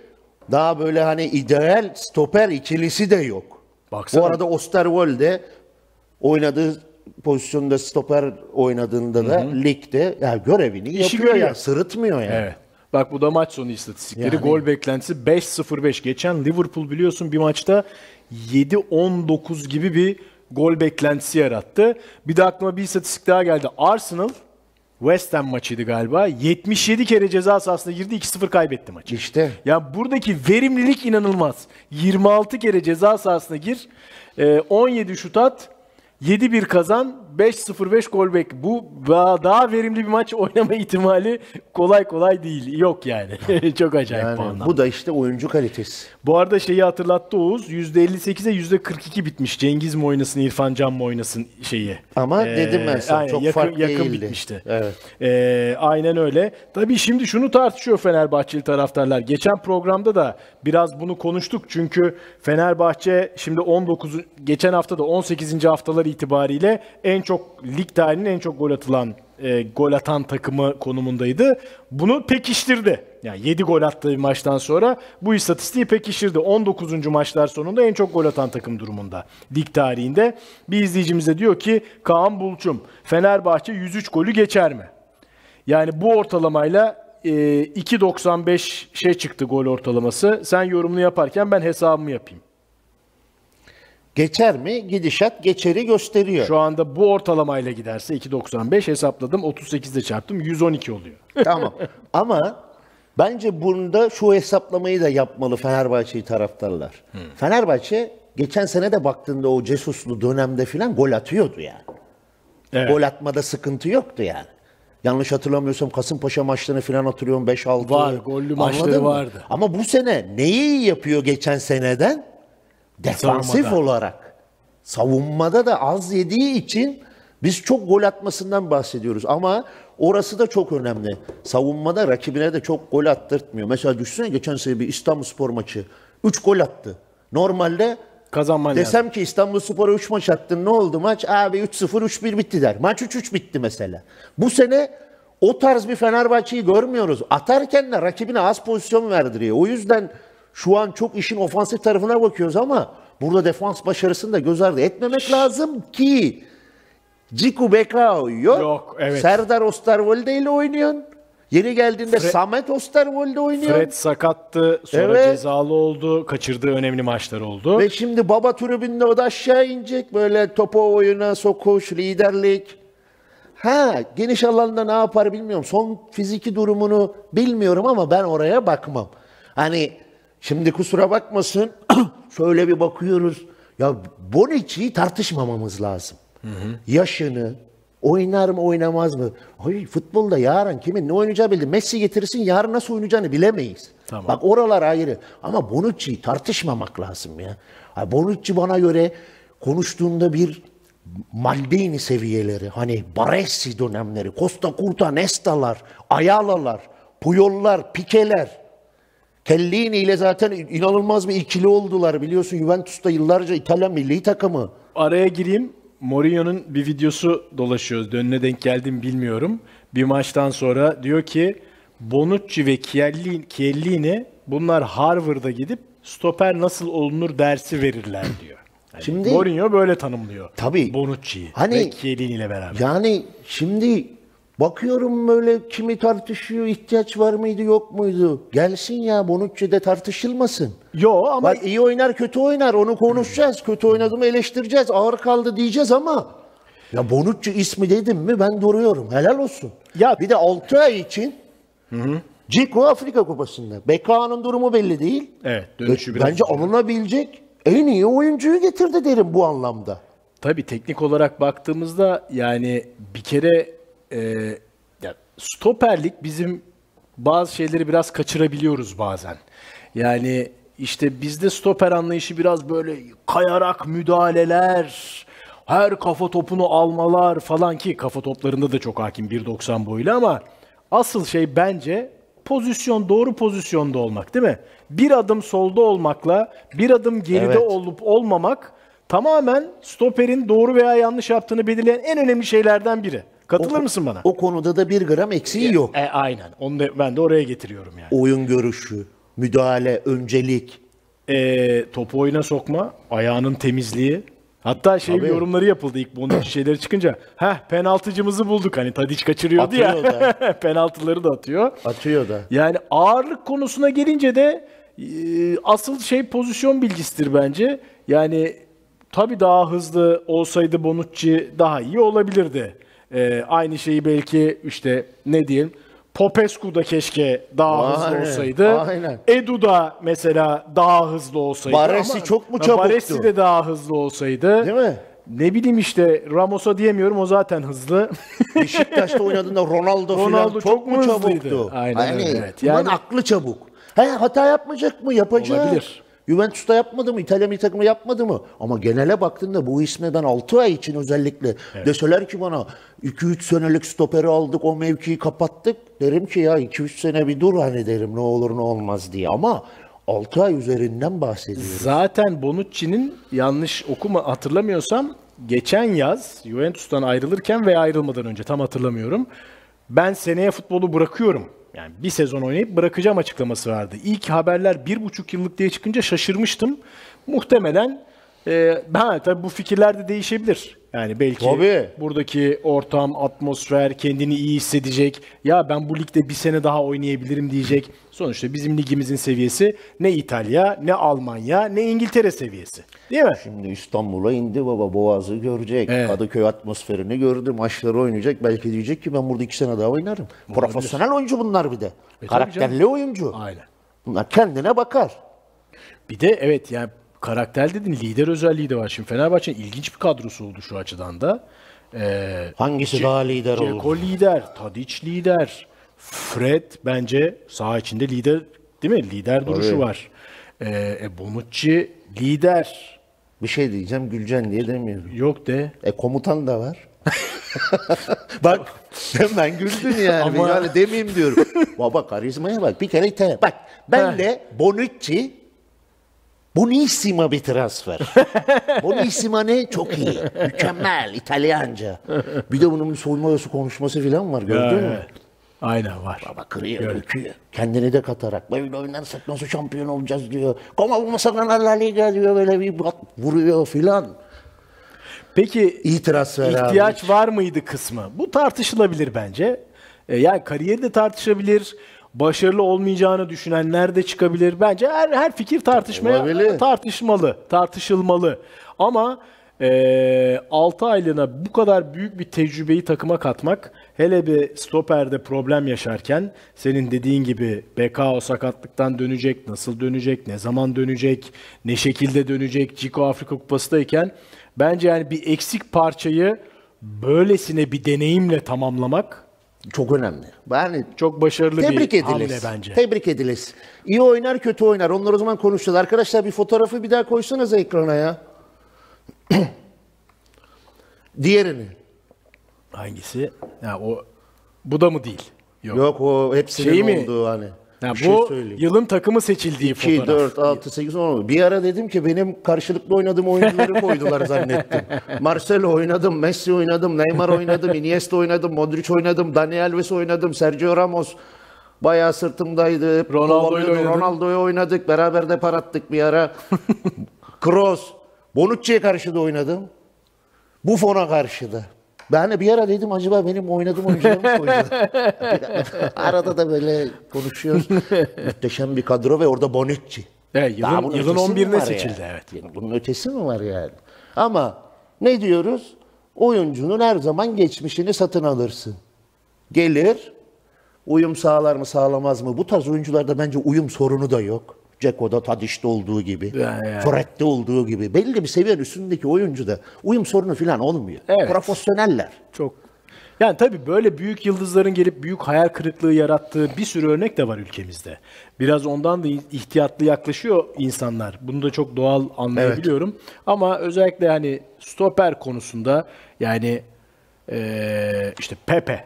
daha böyle hani ideal stoper ikilisi de yok. Baksana. Bu arada Osterwolde oynadığı pozisyonda stoper oynadığında da ligde ya görevini İşi yapıyor görüyor. ya sırıtmıyor yani. Evet. Bak bu da maç sonu istatistikleri. Yani- Gol beklentisi 5-0-5. Geçen Liverpool biliyorsun bir maçta 7-19 gibi bir gol beklentisi yarattı. Bir de aklıma bir istatistik daha geldi. Arsenal West Ham maçıydı galiba. 77 kere ceza sahasına girdi 2-0 kaybetti maçı. İşte Ya buradaki verimlilik inanılmaz. 26 kere ceza sahasına gir, e, 17 şut at, 7-1 kazan, 5-0-5 gol bek. Bu daha, verimli bir maç oynama ihtimali kolay kolay değil. Yok yani. Çok acayip yani anlamda. bu da işte oyuncu kalitesi. Bu arada şeyi hatırlattı Oğuz. %58'e %42 bitmiş. Cengiz mi oynasın, İrfan Can mı oynasın şeyi. Ama dedim ben sana, aynen, çok yakın, fark yakın değildi. bitmişti. Evet. Ee, aynen öyle. Tabii şimdi şunu tartışıyor Fenerbahçeli taraftarlar. Geçen programda da biraz bunu konuştuk. Çünkü Fenerbahçe şimdi 19 geçen hafta da 18. haftalar itibariyle en çok lig tarihinin en çok gol atılan e, gol atan takımı konumundaydı. Bunu pekiştirdi. Yani 7 gol attığı bir maçtan sonra bu istatistiği pekiştirdi. 19. maçlar sonunda en çok gol atan takım durumunda lig tarihinde. Bir izleyicimiz de diyor ki Kaan Bulçum Fenerbahçe 103 golü geçer mi? Yani bu ortalamayla e, 2.95 şey çıktı gol ortalaması. Sen yorumunu yaparken ben hesabımı yapayım. Geçer mi? Gidişat geçeri gösteriyor. Şu anda bu ortalamayla giderse 2.95 hesapladım. 38'de çarptım. 112 oluyor. tamam. Ama bence bunda şu hesaplamayı da yapmalı Fenerbahçe'yi taraftarlar. Fenerbahçe geçen sene de baktığında o Cesuslu dönemde filan gol atıyordu yani. Evet. Gol atmada sıkıntı yoktu yani. Yanlış hatırlamıyorsam Kasımpaşa maçlarını filan hatırlıyorum 5-6. Var, gollü maçları Anladın mı? vardı. Ama bu sene neyi yapıyor geçen seneden? Defansif Savunmada. olarak. Savunmada da az yediği için biz çok gol atmasından bahsediyoruz. Ama orası da çok önemli. Savunmada rakibine de çok gol attırtmıyor. Mesela düşünsene geçen sene bir İstanbulspor maçı. 3 gol attı. Normalde Kazanman. Desem ki İstanbulspor'a 3 maç attın ne oldu maç? Abi 3-0 3-1 bitti der. Maç 3-3 bitti mesela. Bu sene o tarz bir Fenerbahçe'yi görmüyoruz. Atarken de rakibine az pozisyon verdiriyor. O yüzden şu an çok işin ofansif tarafına bakıyoruz ama burada defans başarısını da göz ardı etmemek lazım ki Ciku Bekao yok. Yok, evet. Serdar Osterwolde ile oynuyorsun. Yeni geldiğinde Fre- Samet Osterwolde oynuyor. Fred sakattı. Sonra Evet. cezalı oldu. Kaçırdığı önemli maçlar oldu. Ve şimdi baba tribünde o da aşağı inecek. Böyle topu oyuna sokuş, liderlik. Ha geniş alanda ne yapar bilmiyorum. Son fiziki durumunu bilmiyorum ama ben oraya bakmam. Hani şimdi kusura bakmasın şöyle bir bakıyoruz. Ya Bonucci'yi tartışmamamız lazım. Yaşını, oynar mı oynamaz mı? Hayır futbolda yarın kimin ne oynayacağı belli. Messi getirsin yarın nasıl oynayacağını bilemeyiz. Tamam. Bak oralar ayrı. Ama Bonucci'yi tartışmamak lazım ya. Bonucci bana göre konuştuğunda bir Maldini seviyeleri, hani Baresi dönemleri, Costa Curta, Nesta'lar, Ayala'lar, Puyol'lar, Pike'ler. Kellini ile zaten inanılmaz bir ikili oldular. Biliyorsun Juventus'ta yıllarca İtalyan milli takımı. Araya gireyim. Mourinho'nun bir videosu dolaşıyor. Önüne denk geldim bilmiyorum. bir maçtan sonra diyor ki Bonucci ve Chiellini, Chiellini bunlar Harvard'a gidip stoper nasıl olunur dersi verirler diyor. Yani Şimdi- Mourinho böyle tanımlıyor. Tabii. Bonucci'yi Hani- ve Chiellini ile beraber. Yani şimdi bakıyorum böyle kimi tartışıyor, ihtiyaç var mıydı yok muydu? Gelsin ya Bonucci de tartışılmasın. Yo ama Bak iyi oynar kötü oynar onu konuşacağız. Kötü oynadı mı eleştireceğiz. Ağır kaldı diyeceğiz ama ya Bonucci ismi dedim mi ben duruyorum. Helal olsun. Ya- bir de 6 ay için Ciko Afrika Kupası'nda. Beka'nın durumu belli değil. Evet, dönüşü biraz Bence alınabilecek en iyi oyuncuyu getirdi derim bu anlamda. Tabii teknik olarak baktığımızda yani bir kere e, ya stoperlik bizim bazı şeyleri biraz kaçırabiliyoruz bazen. Yani işte bizde stoper anlayışı biraz böyle kayarak müdahaleler, her kafa topunu almalar falan ki kafa toplarında da çok hakim 1.90 boylu ama asıl şey bence pozisyon doğru pozisyonda olmak değil mi? Bir adım solda olmakla bir adım geride Evet. olup olmamak tamamen stoperin doğru veya yanlış yaptığını belirleyen en önemli şeylerden biri. Katılır mısın bana? O konuda da bir gram eksiği yok. E, aynen. Onu da, ben de oraya getiriyorum yani. Oyun görüşü, müdahale, öncelik. E, topu oyuna sokma, ayağının temizliği. Hatta şey Tabii. yorumları yapıldı ilk bunun şeyleri çıkınca. Heh penaltıcımızı bulduk hani Tadiç kaçırıyordu ya. Atıyor Penaltıları da atıyor. Atıyor da. Yani ağırlık konusuna gelince de e, asıl şey pozisyon bilgisidir bence. Yani tabii daha hızlı olsaydı Bonucci daha iyi olabilirdi. E, aynı şeyi belki işte ne diyeyim Popescu da keşke daha hızlı Aynen, olsaydı. aynen. Edu da mesela daha hızlı olsaydı. Baresi ama- çok mu çabuktu? Baresi de daha hızlı olsaydı. Değil mi? Ne bileyim işte Ramos'a diyemiyorum o zaten hızlı. Beşiktaş'ta oynadığında Ronaldo, Ronaldo falan çok çok mu hızlıydı? çabuktu? Aynen yani, öyle, evet. Yani- aklı çabuk. He, hata yapmayacak mı? Yapacak. Olabilir. Juventus'ta yapmadı mı? İtalya milli takımı yapmadı mı? Ama genele baktığında bu isme ben 6 ay için özellikle deseler ki bana 2-3 senelik stoperi aldık o mevkiyi kapattık. Derim ki ya 2-3 sene bir dur hani derim ne olur ne olmaz diye. Ama 6 ay üzerinden bahsediyoruz. Zaten Bonucci'nin yanlış okuma hatırlamıyorsam geçen yaz Juventus'tan ayrılırken veya ayrılmadan önce tam hatırlamıyorum. Ben seneye futbolu bırakıyorum. Yani bir sezon oynayıp bırakacağım açıklaması vardı. İlk haberler bir buçuk yıllık diye çıkınca şaşırmıştım. Muhtemelen e, ha, tabii bu fikirler de değişebilir. Yani belki Tabii. buradaki ortam, atmosfer, kendini iyi hissedecek. Ya ben bu ligde bir sene daha oynayabilirim diyecek. Sonuçta bizim ligimizin seviyesi ne İtalya, ne Almanya, ne İngiltere seviyesi. Değil mi? Şimdi İstanbul'a indi baba Boğaz'ı görecek. Evet. Kadıköy atmosferini gördü. Maçları oynayacak. Belki diyecek ki ben burada iki sene daha oynarım. Profesyonel oyuncu bunlar bir de. tabii Karakterli oyuncu. Aynen. Bunlar kendine bakar. Bir de evet yani karakter dedin lider özelliği de var. Şimdi Fenerbahçe'nin ilginç bir kadrosu oldu şu açıdan da. Ee, Hangisi daha lider olur? Ceko lider, Tadic lider, Fred bence saha içinde lider değil mi? Lider duruşu Tabii. var. Ee, e, Bonucci lider. Bir şey diyeceğim Gülcan diye demiyorum. Yok de. E komutan da var. bak hemen güldün yani. Ama- Yani demeyeyim diyorum. Baba karizmaya bak. Bir kere ite. Bak ben de Bonucci Bonissima bir transfer. Bonissima ne? Çok iyi. Mükemmel. İtalyanca. Bir de bunun bir soyunma odası konuşması falan var. Gördün mü? Aynen var. Baba kırıyor, döküyor. Kendini de katarak. Böyle oynarsak nasıl şampiyon olacağız diyor. Como vamos a ganar la liga diyor. Böyle bir vuruyor filan. Peki İyi transfer abi. ihtiyaç var mıydı kısmı? Bu tartışılabilir bence. E, yani kariyeri de tartışabilir. Başarılı olmayacağını düşünenler de çıkabilir. Bence her her fikir tartışmaya Olabilir. tartışmalı, tartışılmalı. Ama e, 6 aylığına bu kadar büyük bir tecrübeyi takıma katmak, hele bir stoperde problem yaşarken senin dediğin gibi BK o sakatlıktan dönecek, nasıl dönecek, ne zaman dönecek, ne şekilde dönecek, Ciko Afrika Kupası'dayken bence yani bir eksik parçayı böylesine bir deneyimle tamamlamak Çok önemli. Yani çok başarılı Tebrik bir hamle edilir. bence. Tebrik edilir. İyi oynar kötü oynar. Onlar o zaman konuşacağız. Arkadaşlar bir fotoğrafı bir daha koysanız ekrana ya. Diğerini. Hangisi? Ha, o bu da mı değil? Yok. Yok o hepsinin Şey mi? olduğu hani. Ya şey bu söyleyeyim. yılın takımı seçildiği 2, fotoğraf. 4, 6, 8, 10. Bir ara dedim ki benim karşılıklı oynadığım oyuncuları koydular zannettim. Marcelo oynadım, Messi oynadım, Neymar oynadım, Iniesta oynadım, Modric oynadım, Dani Alves oynadım, Sergio Ramos bayağı sırtımdaydı. Oynadın. Ronaldo'yu oynadık. Beraber de attık bir ara. Kroos, Bonucci'ye karşı da oynadım. Buffon'a karşı da. Ben de bir ara dedim acaba benim oynadığım oyuncuları mı koydular? Arada da böyle konuşuyoruz. Muhteşem bir kadro ve orada Bonucci. Evet, Daha yılın, bunun yılın ötesi mi 11'ine var seçildi yani? evet. Yani bunun ötesi mi var yani? Ama ne diyoruz? Oyuncunun her zaman geçmişini satın alırsın. Gelir, uyum sağlar mı sağlamaz mı? Bu tarz oyuncularda bence uyum sorunu da yok. Ceko'da, Tadiş'te olduğu gibi, Yani, yani. Fred'de olduğu gibi. Belli bir seviyenin üstündeki oyuncuda uyum sorunu falan olmuyor. Evet. Profesyoneller. Çok. Yani tabii böyle büyük yıldızların gelip büyük hayal kırıklığı yarattığı bir sürü örnek de var ülkemizde. Biraz ondan da ihtiyatlı yaklaşıyor insanlar. Bunu da çok doğal anlayabiliyorum. Ama özellikle hani stoper konusunda yani eee, işte Pepe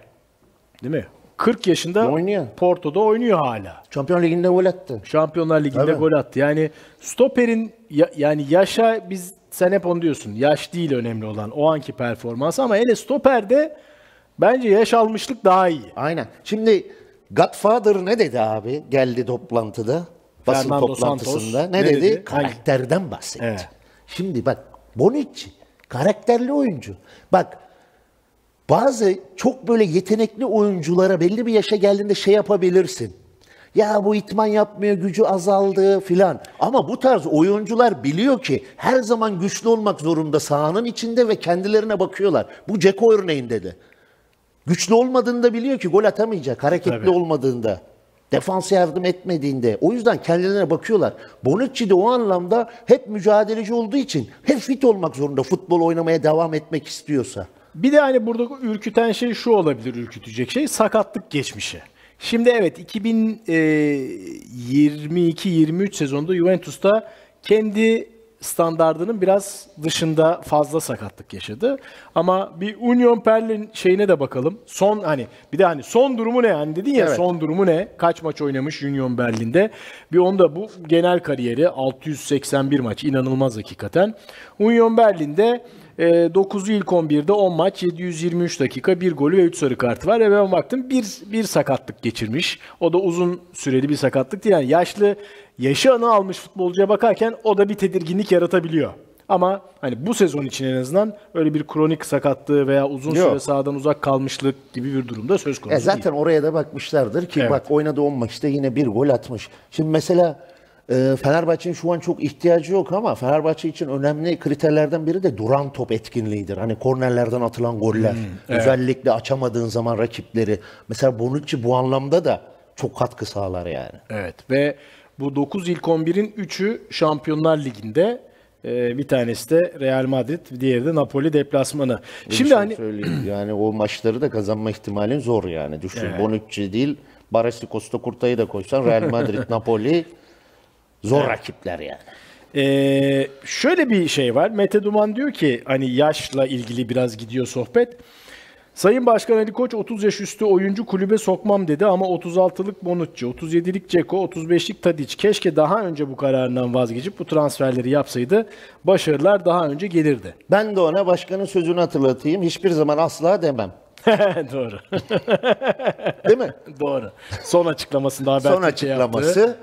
değil mi? 40 yaşında Oynuyor. Porto'da oynuyor hala. Şampiyon Ligi'nde gol attı. Şampiyonlar Ligi'nde Tabii. gol attı. Yani stoperin ya- yani yaşa biz sen hep onu diyorsun. Yaş değil önemli olan o anki performans ama hele stoperde bence yaş almışlık daha iyi. Aynen. Şimdi Godfather ne dedi abi? Geldi toplantıda. Basın Fernando toplantısında. Santos ne, ne dedi? dedi? Karakterden bahsetti. Evet. Şimdi bak Bonucci karakterli oyuncu. Bak bazı çok böyle yetenekli oyunculara belli bir yaşa geldiğinde şey yapabilirsin. Ya bu itman yapmıyor, gücü azaldı filan. Ama bu tarz oyuncular biliyor ki her zaman güçlü olmak zorunda sahanın içinde ve kendilerine bakıyorlar. Bu Ceko örneğinde de. Güçlü olmadığını da biliyor ki gol atamayacak. Hareketli Tabii. olmadığında. Defansa yardım etmediğinde. O yüzden kendilerine bakıyorlar. Bonucci de o anlamda hep mücadeleci olduğu için hep fit olmak zorunda futbol oynamaya devam etmek istiyorsa. Bir de hani burada ürküten şey şu olabilir ürkütecek şey sakatlık geçmişi. Şimdi evet 2022-23 sezonunda Juventus'ta kendi standardının biraz dışında fazla sakatlık yaşadı. Ama bir Union Berlin şeyine de bakalım. Son hani bir de hani son durumu ne hani dedin ya Evet. son durumu ne? Kaç maç oynamış Union Berlin'de? Bir onda bu genel kariyeri 681 maç inanılmaz hakikaten. Union Berlin'de e, 9'u ilk 11'de 10 maç 723 dakika 1 golü ve 3 sarı kartı var. Ve ben baktım bir, bir sakatlık geçirmiş. O da uzun süreli bir sakatlık değil. Yani yaşlı yaşı anı almış futbolcuya bakarken o da bir tedirginlik yaratabiliyor. Ama hani bu sezon için en azından öyle bir kronik sakatlığı veya uzun Yok. süre sahadan uzak kalmışlık gibi bir durumda söz konusu E zaten oraya da bakmışlardır ki Evet. bak oynadığı 10 maçta yine bir gol atmış. Şimdi mesela Fenerbahçe'nin şu an çok ihtiyacı yok ama Fenerbahçe için önemli kriterlerden biri de duran top etkinliğidir. Hani kornerlerden atılan goller. Özellikle açamadığın zaman rakipleri. Mesela Bonucci bu anlamda da çok katkı sağlar yani. Evet ve bu 9 ilk 11'in 3'ü Şampiyonlar Ligi'nde. Ee, bir tanesi de Real Madrid, diğeri de Napoli deplasmanı. Bir Şimdi şey hani söyleyeyim. yani o maçları da kazanma ihtimalin zor yani. Düşün Evet. Bonucci değil, Baresi Costa Curta'yı da koysan Real Madrid, Napoli zor rakipler yani. Ee, şöyle bir şey var. Mete Duman diyor ki hani yaşla ilgili biraz gidiyor sohbet. Sayın Başkan Ali Koç 30 yaş üstü oyuncu kulübe sokmam dedi ama 36'lık Bonucci, 37'lik Ceko, 35'lik Tadic keşke daha önce bu kararından vazgeçip bu transferleri yapsaydı başarılar daha önce gelirdi. Ben de ona başkanın sözünü hatırlatayım. Hiçbir zaman asla demem. Doğru. Değil mi? Doğru. Son açıklamasında haber Son şey yaptı.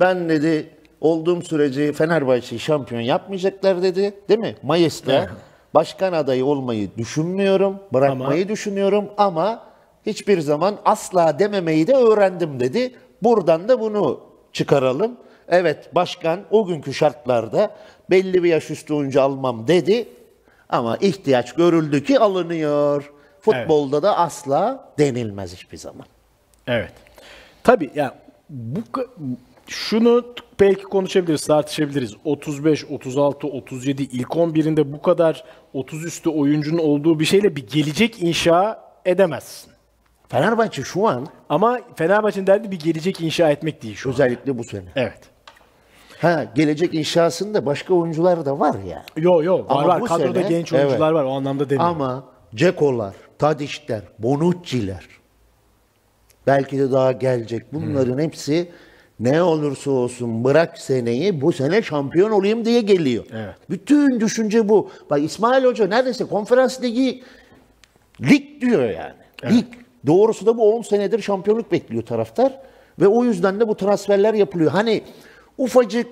Ben dedi olduğum sürece Fenerbahçe'yi şampiyon yapmayacaklar dedi. Değil mi? Mayıs'ta başkan adayı olmayı düşünmüyorum. Bırakmayı düşünüyorum ama hiçbir zaman asla dememeyi de öğrendim dedi. Buradan da bunu çıkaralım. Evet başkan o günkü şartlarda belli bir yaş üstü oyuncu almam dedi. Ama ihtiyaç görüldü ki alınıyor. Futbolda da asla denilmez hiçbir zaman. Evet. Tabii ya bu ka- şunu belki konuşabiliriz, tartışabiliriz. 35, 36, 37 ilk 11'inde bu kadar 30 üstü oyuncunun olduğu bir şeyle bir gelecek inşa edemezsin. Fenerbahçe şu an Ama Fenerbahçe'nin derdi bir gelecek inşa etmek değil şu an. özellikle bu sene. Evet. Ha gelecek inşasında başka oyuncular da var yani. Yo yo var Ama var. bu Kadroda sene- genç oyuncular var. O anlamda demiyorum. Ama Ceko'lar, Tadişler, Bonucci'ler Belki de daha gelecek. Bunların hepsi ne olursa olsun bırak seneyi bu sene şampiyon olayım diye geliyor. Evet. Bütün düşünce bu. Bak İsmail Hoca neredeyse konferans ligi lig diyor yani. Lig. Doğrusu da bu 10 senedir şampiyonluk bekliyor taraftar. Ve o yüzden de bu transferler yapılıyor. Hani ufacık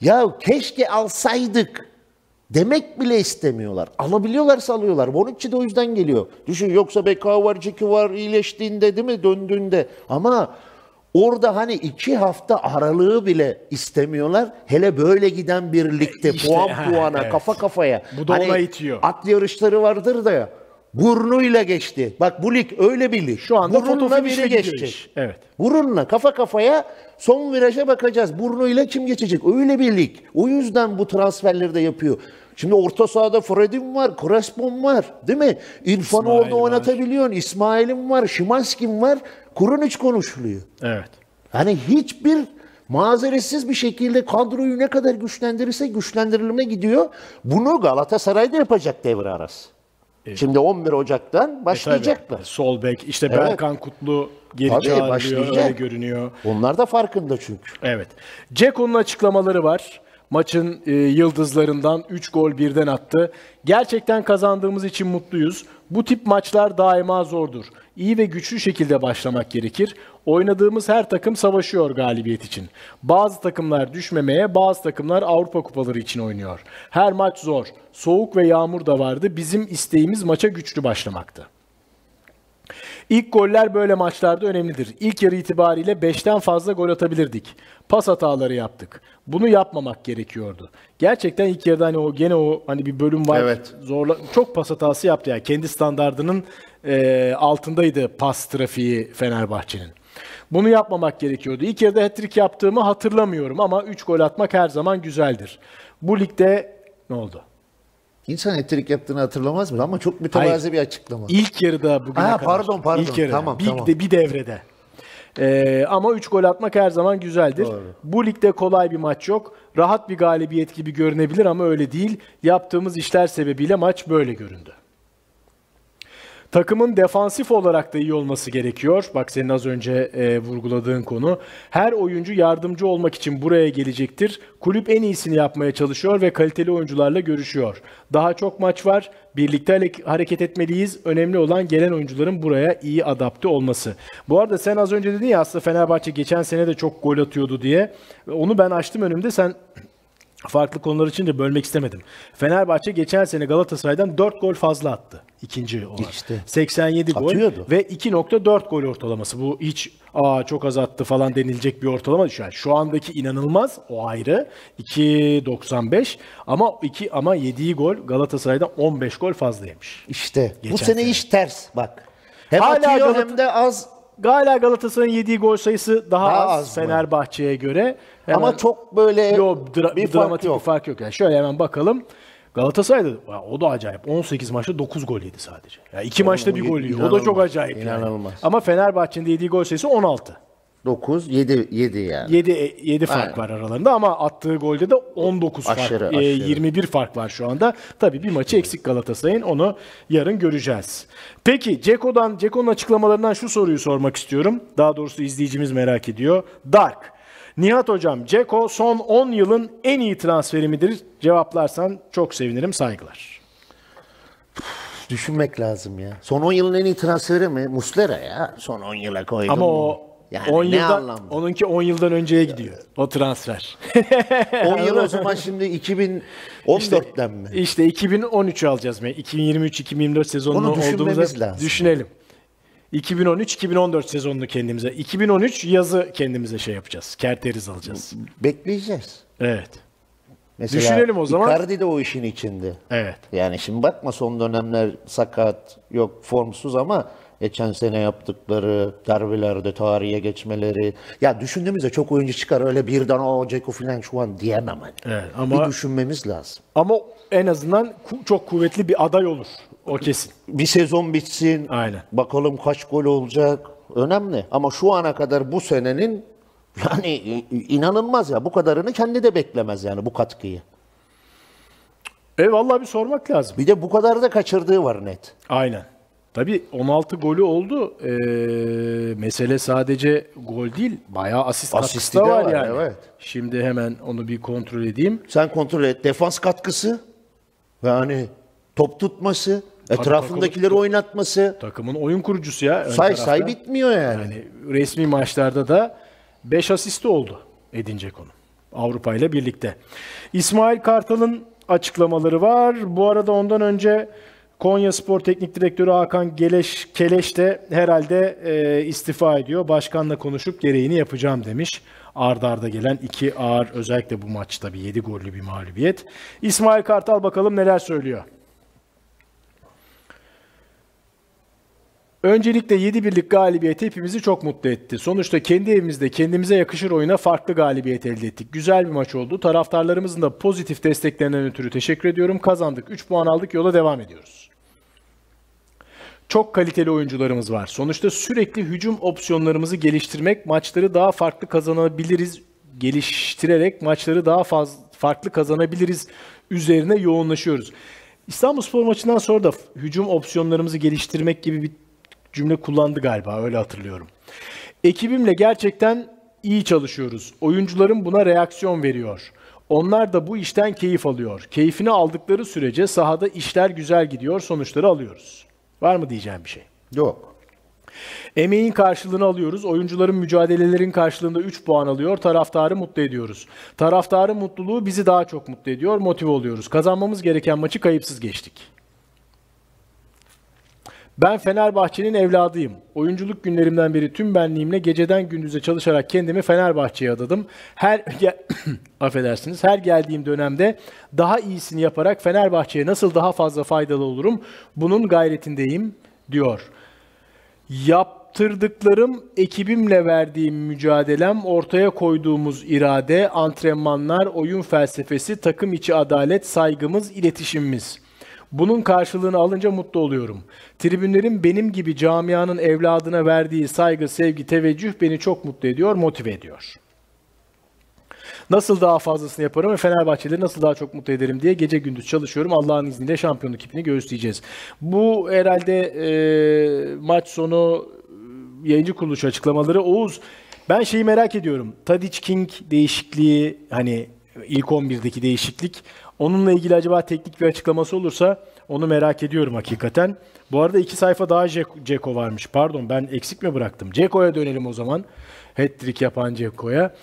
ya keşke alsaydık demek bile istemiyorlar. Alabiliyorlarsa alıyorlar. Bonucci de o yüzden geliyor. Düşün yoksa Beka var, Ciki var iyileştiğinde değil mi döndüğünde. Ama orada hani iki hafta aralığı bile istemiyorlar. Hele böyle giden bir ligde İşte, puan ha, puana, evet. kafa kafaya. Bu da Hani ona itiyor. At yarışları vardır da ya. Burnuyla geçti. Bak bu lig öyle bir lig. Şu anda Burunla biri gidiyor geçecek. iş. Evet. Burunla kafa kafaya son viraja bakacağız. Burnuyla kim geçecek? Öyle bir lig. O yüzden bu transferleri de yapıyor. Şimdi orta sahada Fred'in var, Crespo'm var değil mi? İrfan'ı İsmail orada var. oynatabiliyorsun. İsmail'im var, Şimanski'm var. Kurunic konuşuluyor. Evet. Hani hiçbir mazeretsiz bir şekilde kadroyu ne kadar güçlendirirse güçlendirilme gidiyor. Bunu Galatasaray'da yapacak devre arası. Şimdi 11 Ocak'tan başlayacaklar. Tabii. Sol bek işte Evet. Berkan Kutlu geri Tabii, başlayacak. öyle görünüyor. Onlar da farkında çünkü. Evet. Ceko'nun açıklamaları var. Maçın e, yıldızlarından 3 gol birden attı. Gerçekten kazandığımız için mutluyuz. Bu tip maçlar daima zordur. İyi ve güçlü şekilde başlamak gerekir. Oynadığımız her takım savaşıyor galibiyet için. Bazı takımlar düşmemeye, bazı takımlar Avrupa kupaları için oynuyor. Her maç zor. Soğuk ve yağmur da vardı. Bizim isteğimiz maça güçlü başlamaktı. İlk goller böyle maçlarda önemlidir. İlk yarı itibariyle 5'ten fazla gol atabilirdik. Pas hataları yaptık. Bunu yapmamak gerekiyordu. Gerçekten ilk yarıda hani o gene o hani bir bölüm var. Evet. Zorla çok pas hatası yaptı yani. Kendi standardının e, altındaydı pas trafiği Fenerbahçe'nin. Bunu yapmamak gerekiyordu. İlk yarıda hat-trick yaptığımı hatırlamıyorum ama 3 gol atmak her zaman güzeldir. Bu ligde ne oldu? İnsan ettirik yaptığını hatırlamaz mı? Ama çok mütevazi bir açıklama. İlk yarıda bugüne Ha, kadar. pardon, pardon. İlk yarıda. Tamam, bir, tamam. De, bir devrede. Ee, ama 3 gol atmak her zaman güzeldir. Bu ligde kolay bir maç yok. Rahat bir galibiyet gibi görünebilir ama öyle değil. Yaptığımız işler sebebiyle maç böyle göründü. Takımın defansif olarak da iyi olması gerekiyor. Bak senin az önce e, vurguladığın konu. Her oyuncu yardımcı olmak için buraya gelecektir. Kulüp en iyisini yapmaya çalışıyor ve kaliteli oyuncularla görüşüyor. Daha çok maç var. Birlikte hare- hareket etmeliyiz. Önemli olan gelen oyuncuların buraya iyi adapte olması. Bu arada sen az önce dedin ya aslında Fenerbahçe geçen sene de çok gol atıyordu diye. Onu ben açtım önümde. Sen farklı konular için de bölmek istemedim. Fenerbahçe geçen sene Galatasaray'dan 4 gol fazla attı. İkinci olarak. İşte. 87 gol Atıyordu. ve 2.4 gol ortalaması. Bu hiç aa çok az attı falan denilecek bir ortalama. değil. Yani şu andaki inanılmaz o ayrı. 2.95 ama 2 ama yediği gol Galatasaray'dan 15 gol fazla yemiş. İşte bu Geçen sene sene. iş ters bak. Hem Hala atıyor Galata- hem de az Hala Galatasaray'ın yediği gol sayısı daha, Daha az, az? Fenerbahçe'ye göre. ama Hemen- çok böyle Yo, dra- bir fark dramatik yok. bir fark yok. Yani şöyle hemen bakalım. Galatasaray'da ya o da acayip. 18 maçta 9 gol yedi sadece. Ya iki maçta bir gol yiyor. O da çok inanılmaz, acayip yani. inanılmaz. Ama Fenerbahçe'nin de yediği gol sayısı 16. 9 7 7 yani. 7 7 fark Aynen. var aralarında ama attığı golde de 19 Aşırı, fark. Aşırı. 21 fark var şu anda. Tabii bir maçı eksik Galatasaray'ın. Onu yarın göreceğiz. Peki Ceko'dan Ceko'nun açıklamalarından şu soruyu sormak istiyorum. Daha doğrusu izleyicimiz merak ediyor. Dark. Nihat hocam, Ceko son 10 yılın en iyi transferi midir? Cevaplarsan çok sevinirim. Saygılar. Düşünmek lazım ya. Son 10 yılın en iyi transferi mi? Muslera ya. Son 10 yıla koydum. Ama o yani 10 ne yıldan, anlamda? onunki 10 yıldan önceye gidiyor. O transfer. 10 yıl o zaman şimdi 2014'ten mi? İşte 2013 alacağız mı? 2023-2024 sezonunu Onu düşünmemiz olduğumuzda lazım. düşünelim. 2013-2014 sezonunu kendimize. 2013 yazı kendimize şey yapacağız. Kerteriz alacağız. Bekleyeceğiz. Evet. Mesela Düşünelim o zaman. Icardi de o işin içinde. Evet. Yani şimdi bakma son dönemler sakat, yok formsuz ama geçen sene yaptıkları derbilerde tarihe geçmeleri. Ya düşündüğümüzde çok oyuncu çıkar öyle birden o Ceko falan şu an diyemem hani. Evet, ama- Bir düşünmemiz lazım. Ama en azından çok kuvvetli bir aday olur. O kesin. Bir sezon bitsin. Aynen. Bakalım kaç gol olacak. Önemli. Ama şu ana kadar bu senenin yani inanılmaz ya. Bu kadarını kendi de beklemez yani bu katkıyı. E vallahi bir sormak lazım. Bir de bu kadar da kaçırdığı var net. Aynen. Tabii 16 golü oldu. Ee, mesele sadece gol değil, bayağı asist Asisti katkısı var, var, yani. evet. Şimdi hemen onu bir kontrol edeyim. Sen kontrol et. Defans katkısı yani top tutması, etrafındakileri oynatması. Takımın oyun kurucusu ya. Say tarafta. say bitmiyor yani. Yani resmi maçlarda da 5 asisti oldu Edin Dzeko'nun Avrupa ile birlikte. İsmail Kartal'ın açıklamaları var. Bu arada ondan önce Konya Spor Teknik Direktörü Hakan Geleş, Keleş de herhalde e, istifa ediyor. Başkanla konuşup gereğini yapacağım demiş. Arda arda gelen iki ağır özellikle bu maçta bir 7 gollü bir mağlubiyet. İsmail Kartal bakalım neler söylüyor. Öncelikle 7 birlik galibiyet hepimizi çok mutlu etti. Sonuçta kendi evimizde kendimize yakışır oyuna farklı galibiyet elde ettik. Güzel bir maç oldu. Taraftarlarımızın da pozitif desteklerinden ötürü teşekkür ediyorum. Kazandık. 3 puan aldık. Yola devam ediyoruz. Çok kaliteli oyuncularımız var. Sonuçta sürekli hücum opsiyonlarımızı geliştirmek, maçları daha farklı kazanabiliriz, geliştirerek maçları daha fazla farklı kazanabiliriz üzerine yoğunlaşıyoruz. İstanbulspor maçından sonra da hücum opsiyonlarımızı geliştirmek gibi bir cümle kullandı galiba öyle hatırlıyorum. Ekibimle gerçekten iyi çalışıyoruz. Oyuncularım buna reaksiyon veriyor. Onlar da bu işten keyif alıyor. Keyfini aldıkları sürece sahada işler güzel gidiyor, sonuçları alıyoruz. Var mı diyeceğim bir şey? Yok. Emeğin karşılığını alıyoruz. Oyuncuların mücadelelerin karşılığında 3 puan alıyor. Taraftarı mutlu ediyoruz. Taraftarın mutluluğu bizi daha çok mutlu ediyor. Motive oluyoruz. Kazanmamız gereken maçı kayıpsız geçtik. Ben Fenerbahçe'nin evladıyım. Oyunculuk günlerimden beri tüm benliğimle geceden gündüze çalışarak kendimi Fenerbahçe'ye adadım. Her affedersiniz. Her geldiğim dönemde daha iyisini yaparak Fenerbahçe'ye nasıl daha fazla faydalı olurum bunun gayretindeyim diyor. Yaptırdıklarım, ekibimle verdiğim mücadelem, ortaya koyduğumuz irade, antrenmanlar, oyun felsefesi, takım içi adalet, saygımız, iletişimimiz. Bunun karşılığını alınca mutlu oluyorum. Tribünlerin benim gibi camianın evladına verdiği saygı, sevgi, teveccüh beni çok mutlu ediyor, motive ediyor. Nasıl daha fazlasını yaparım ve Fenerbahçeleri nasıl daha çok mutlu ederim diye gece gündüz çalışıyorum. Allah'ın izniyle şampiyonluk ipini göğüsleyeceğiz. Bu herhalde e, maç sonu e, yayıncı kuruluş açıklamaları. Oğuz ben şeyi merak ediyorum. Tadic King değişikliği hani ilk 11'deki değişiklik. Onunla ilgili acaba teknik bir açıklaması olursa onu merak ediyorum hakikaten. Bu arada iki sayfa daha Cek- Ceko varmış. Pardon ben eksik mi bıraktım? Ceko'ya dönelim o zaman. Hat-trick yapan Ceko'ya.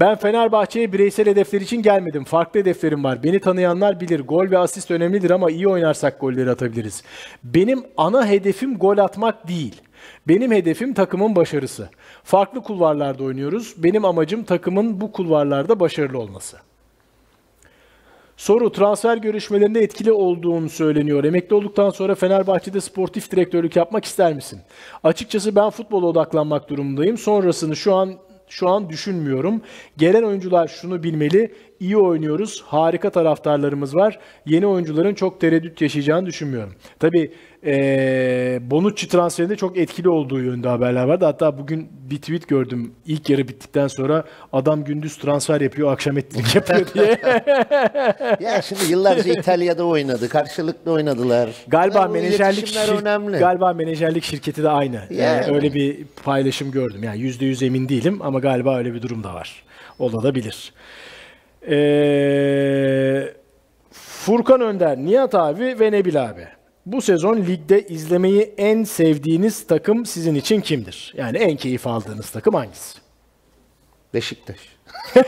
Ben Fenerbahçe'ye bireysel hedefler için gelmedim. Farklı hedeflerim var. Beni tanıyanlar bilir. Gol ve asist önemlidir ama iyi oynarsak golleri atabiliriz. Benim ana hedefim gol atmak değil. Benim hedefim takımın başarısı. Farklı kulvarlarda oynuyoruz. Benim amacım takımın bu kulvarlarda başarılı olması. Soru transfer görüşmelerinde etkili olduğunu söyleniyor. Emekli olduktan sonra Fenerbahçe'de sportif direktörlük yapmak ister misin? Açıkçası ben futbola odaklanmak durumundayım. Sonrasını şu an şu an düşünmüyorum. Gelen oyuncular şunu bilmeli. İyi oynuyoruz. Harika taraftarlarımız var. Yeni oyuncuların çok tereddüt yaşayacağını düşünmüyorum. Tabii eee Bonucci transferinde çok etkili olduğu yönde haberler vardı. Hatta bugün bir tweet gördüm. İlk yarı bittikten sonra adam gündüz transfer yapıyor, akşam ettirik yapıyor diye. Ya şimdi yıllarca İtalya'da oynadı. Karşılıklı oynadılar. Galiba Ya menajerlik şir- önemli. galiba menajerlik şirketi de aynı. Yani Yani. öyle bir paylaşım gördüm. Yani yüzde yüz emin değilim ama galiba öyle bir durum da var. Olabilir. Ee, Furkan Önder, Nihat abi ve Nebil abi. Bu sezon ligde izlemeyi en sevdiğiniz takım sizin için kimdir? Yani en keyif aldığınız takım hangisi? Beşiktaş.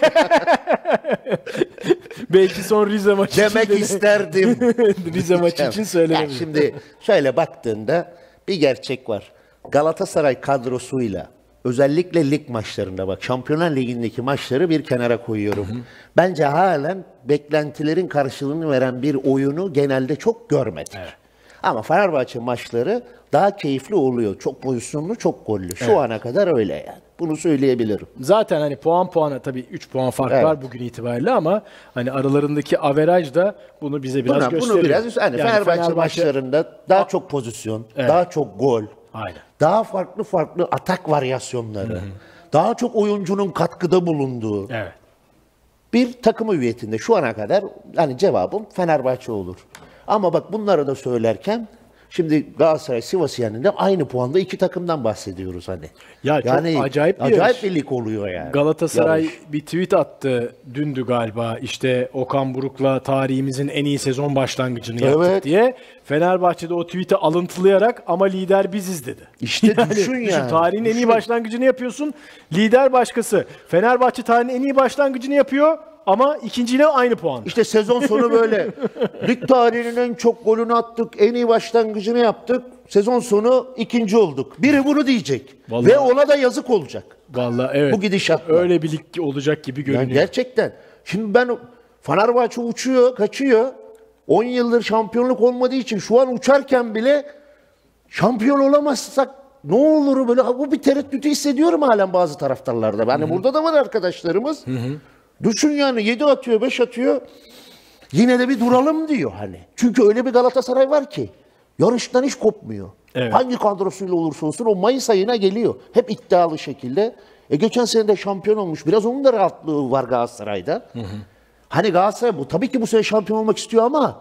Belki son Rize maçı Demek için de- isterdim. Rize maçı için Ya söylenebilir. şimdi şöyle baktığında bir gerçek var. Galatasaray kadrosuyla özellikle lig maçlarında bak Şampiyonlar Ligi'ndeki maçları bir kenara koyuyorum. Bence halen beklentilerin karşılığını veren bir oyunu genelde çok görmedik. Ama Fenerbahçe maçları daha keyifli oluyor. Çok pozisyonlu, çok gollü. Şu ana kadar öyle yani. Bunu söyleyebilirim. Zaten hani puan puana tabii 3 puan fark Evet. var bugün itibariyle ama hani aralarındaki averaj da bunu bize biraz Buna, gösteriyor. bunu biraz hani Yani Fenerbahçe, maçlarında daha çok pozisyon, daha çok gol, Aynen. daha farklı farklı atak varyasyonları, daha çok oyuncunun katkıda bulunduğu Evet. bir takım hüviyetinde şu ana kadar hani cevabım Fenerbahçe olur. Ama bak bunları da söylerken Şimdi Galatasaray Sivas yendiğinde aynı puanda iki takımdan bahsediyoruz hani. Ya çok acayip bir acayip yarış. bir lig oluyor yani. Galatasaray Yarış. bir tweet attı dündü galiba işte Okan Buruk'la tarihimizin en iyi sezon başlangıcını yaptık Evet. diye. Fenerbahçe'de o tweet'i alıntılayarak ama lider biziz dedi. İşte düşün yani, Tarihin en iyi düşün. başlangıcını yapıyorsun. Lider başkası. Fenerbahçe tarihin en iyi başlangıcını yapıyor ama ikinciyle aynı puan. İşte sezon sonu böyle. Lig tarihinin en çok golünü attık, en iyi başlangıcını yaptık. Sezon sonu ikinci olduk. Biri bunu diyecek. Vallahi- Ve ona da yazık olacak. Vallahi evet. Bu gidişatla. Öyle bir lig olacak gibi Yani görünüyor. gerçekten. Şimdi ben Fenerbahçe uçuyor, kaçıyor. 10 yıldır şampiyonluk olmadığı için şu an uçarken bile şampiyon olamazsak ne olur böyle bu bir tereddütü hissediyorum halen bazı taraftarlarda. Yani burada da var arkadaşlarımız. Düşün yani 7 atıyor, 5 atıyor. Yine de bir duralım diyor hani. Çünkü öyle bir Galatasaray var ki yarıştan hiç kopmuyor. Evet. Hangi kadrosuyla olursa olsun o Mayıs ayına geliyor. Hep iddialı şekilde. E geçen sene de şampiyon olmuş. Biraz onun da rahatlığı var Galatasaray'da. Hani Galatasaray bu tabii ki bu sene şampiyon olmak istiyor ama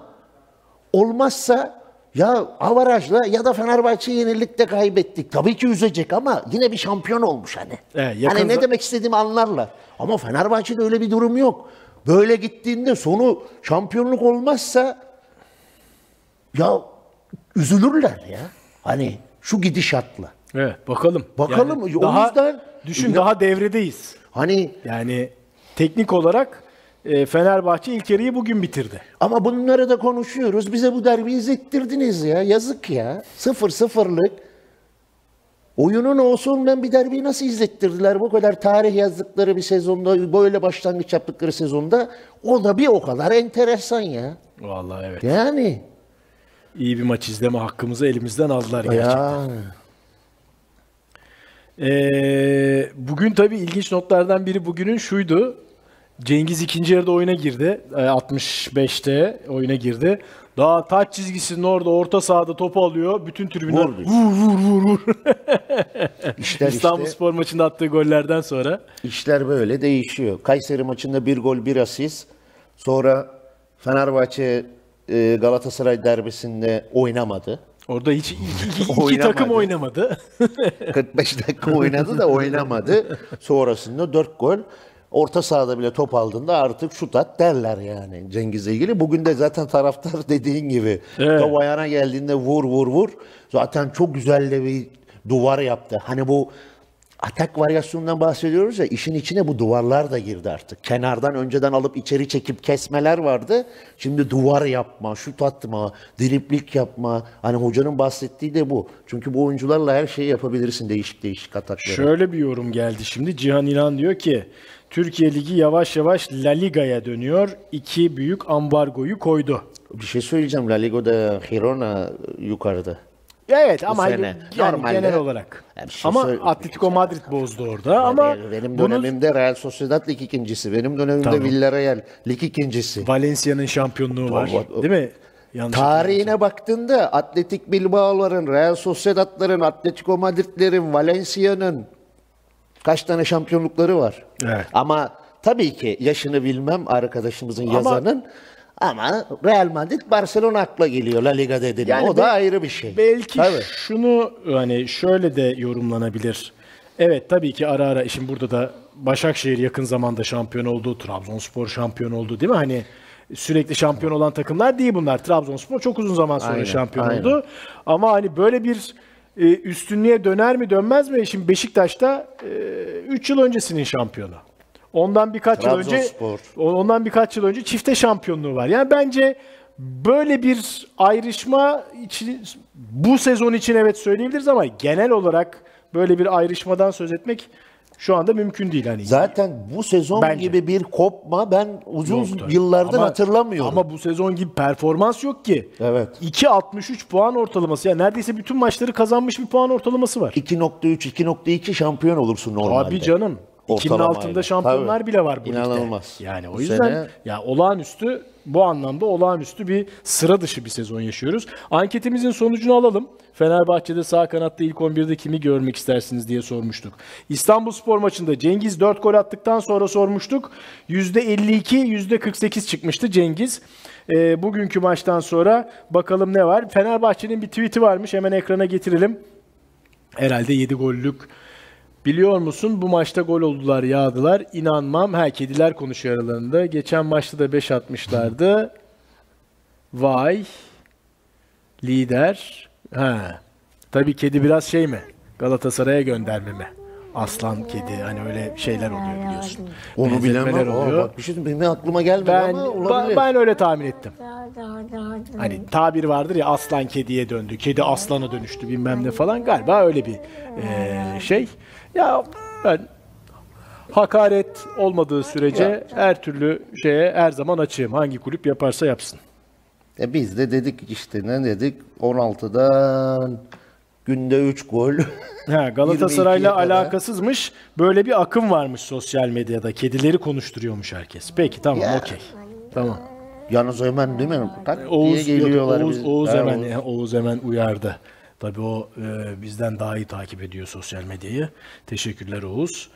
olmazsa ya avarajla ya da Fenerbahçe yenildik de kaybettik. Tabii ki üzecek ama yine bir şampiyon olmuş hani. Evet, yakın hani ne demek istediğimi anlarlar. Ama Fenerbahçe'de öyle bir durum yok. Böyle gittiğinde sonu şampiyonluk olmazsa ya üzülürler ya. Hani şu gidişatla. Evet bakalım. Bakalım, o daha, yüzden- düşün Ya- daha devredeyiz. Hani Yani teknik olarak Fenerbahçe ilk yarıyı bugün bitirdi. ama bunları da konuşuyoruz. Bize bu derbi izlettirdiniz ya. Yazık ya. Sıfır sıfırlık. Oyunun olsun bir derbiyi nasıl izlettirdiler? Bu kadar tarih yazdıkları bir sezonda, böyle başlangıç yaptıkları sezonda o da bir o kadar enteresan ya. Vallahi evet. Yani. İyi bir maç izleme hakkımızı elimizden aldılar gerçekten. Ya. Ee, bugün tabii ilginç notlardan biri bugünün şuydu. Cengiz ikinci yarıda oyuna girdi. Ee, 65'te oyuna girdi. Daha taç çizgisinin orada orta sahada topu alıyor. Bütün tribünler Vur. vur vur vur. İşler İstanbul işte, Spor maçında attığı gollerden sonra. işler böyle değişiyor. Kayseri maçında bir gol bir asist. Sonra Fenerbahçe e, Galatasaray derbisinde oynamadı. Orada hiç iki, iki- iki takım oynamadı. 45 dakika oynadı da oynamadı. Sonrasında 4 gol. Orta sahada bile top aldığında artık şut at derler yani Cengiz'le ilgili. Bugün de zaten taraftar dediğin gibi Evet. top ayağına geldiğinde vur vur vur. Zaten çok güzel de bir duvar yaptı. Hani bu atak varyasyonundan bahsediyoruz ya işin içine bu duvarlar da girdi artık. Kenardan önceden alıp içeri çekip kesmeler vardı. Şimdi duvar yapma, şut atma, driplik yapma. Hani hocanın bahsettiği de bu. Çünkü bu oyuncularla her şeyi yapabilirsin değişik değişik atakları. Şöyle bir yorum geldi şimdi. Cihan İnan diyor ki Türkiye Ligi yavaş yavaş La Liga'ya dönüyor. İki büyük ambargoyu koydu. Bir şey söyleyeceğim. La Ligo'da Girona yukarıda. Evet ama sene. yani Normalde- genel olarak. Şey ama Atletico Madrid bozdu orada ama Benim- benim bunu dönemimde Real Sociedad lig ikincisi. Benim dönemimde Tamam. Villarreal lig ikincisi. Valencia'nın şampiyonluğu var. Tamam. Değil mi? Yanlış Tarihine baktığında Atletik Bilbao'ların, Real Sociedad'ların, Atletico Madrid'lerin, Valencia'nın kaç tane şampiyonlukları var. Evet. Ama tabii ki yaşını bilmem arkadaşımızın Ama- yazanın ama Real Madrid Barcelona akla geliyor La Liga dedin. Yani o da ayrı bir şey. Belki Tabii. şunu hani şöyle de yorumlanabilir. Evet tabii ki ara ara şimdi burada da Başakşehir yakın zamanda şampiyon oldu. Trabzonspor şampiyon oldu değil mi? Hani sürekli şampiyon olan takımlar değil bunlar. Trabzonspor çok uzun zaman sonra Aynen, şampiyon aynen. oldu. Ama hani böyle bir e, üstünlüğe döner mi dönmez mi? Şimdi Beşiktaş'ta 3 yıl öncesinin şampiyonu. Ondan birkaç yıl önce ondan birkaç yıl önce çifte şampiyonluğu var. Yani bence böyle bir ayrışma için bu sezon için evet söyleyebiliriz ama genel olarak böyle bir ayrışmadan söz etmek şu anda mümkün değil hani. Zaten bu sezon Bence. gibi bir kopma ben uzun Yoktu. yıllardır Ama- hatırlamıyorum. Ama bu sezon gibi performans yok ki. Evet. 2.63 puan ortalaması. Yani neredeyse bütün maçları kazanmış bir puan ortalaması var. 2.3 2.2 şampiyon olursun normalde. Abi canım. İkinin Ortalamayla. altında şampiyonlar Tabii. bile var bu ligde. İnanılmaz. Yani o Bu yüzden sene- ya olağanüstü bu anlamda olağanüstü bir sıra dışı bir sezon yaşıyoruz. Anketimizin sonucunu alalım. Fenerbahçe'de sağ kanatta ilk 11'de kimi görmek istersiniz diye sormuştuk. İstanbul Spor maçında Cengiz 4 gol attıktan sonra sormuştuk. %52, %48 çıkmıştı Cengiz. Ee, bugünkü maçtan sonra bakalım ne var. Fenerbahçe'nin bir tweet'i varmış. Hemen ekrana getirelim. Herhalde 7 gollük. Biliyor musun bu maçta gol oldular yağdılar. İnanmam. Ha kediler konuşuyor aralarında. Geçen maçta da 5 atmışlardı. Vay. Lider. Ha. Tabii kedi biraz şey mi? Galatasaray'a gönderme mi? Aslan kedi hani öyle şeyler oluyor biliyorsun. Onu Benzetmeler bilemem. Aa, oluyor. bak bir şey benim aklıma gelmedi Ben, ama olabilir. ben öyle tahmin ettim. Hani tabir vardır ya aslan kediye döndü, kedi aslana dönüştü bilmem ne falan. Galiba öyle bir eee, şey. Ya ben hakaret olmadığı sürece her türlü şeye her zaman açığım. Hangi kulüp yaparsa yapsın. E biz de dedik işte ne dedik 16'dan günde 3 gol. Ha, Galatasaray'la 22'ye kadar. alakasızmış. Böyle bir akım varmış sosyal medyada. Kedileri konuşturuyormuş herkes. Peki tamam okey. Tamam. Yalnız hemen değil mi? Tak Oğuz, diye geliyorlar. Oğuz, biz- Oğuz Ha, hemen Oğuz. Oğuz hemen uyardı. Tabii o e, bizden daha iyi takip ediyor sosyal medyayı. Teşekkürler Oğuz.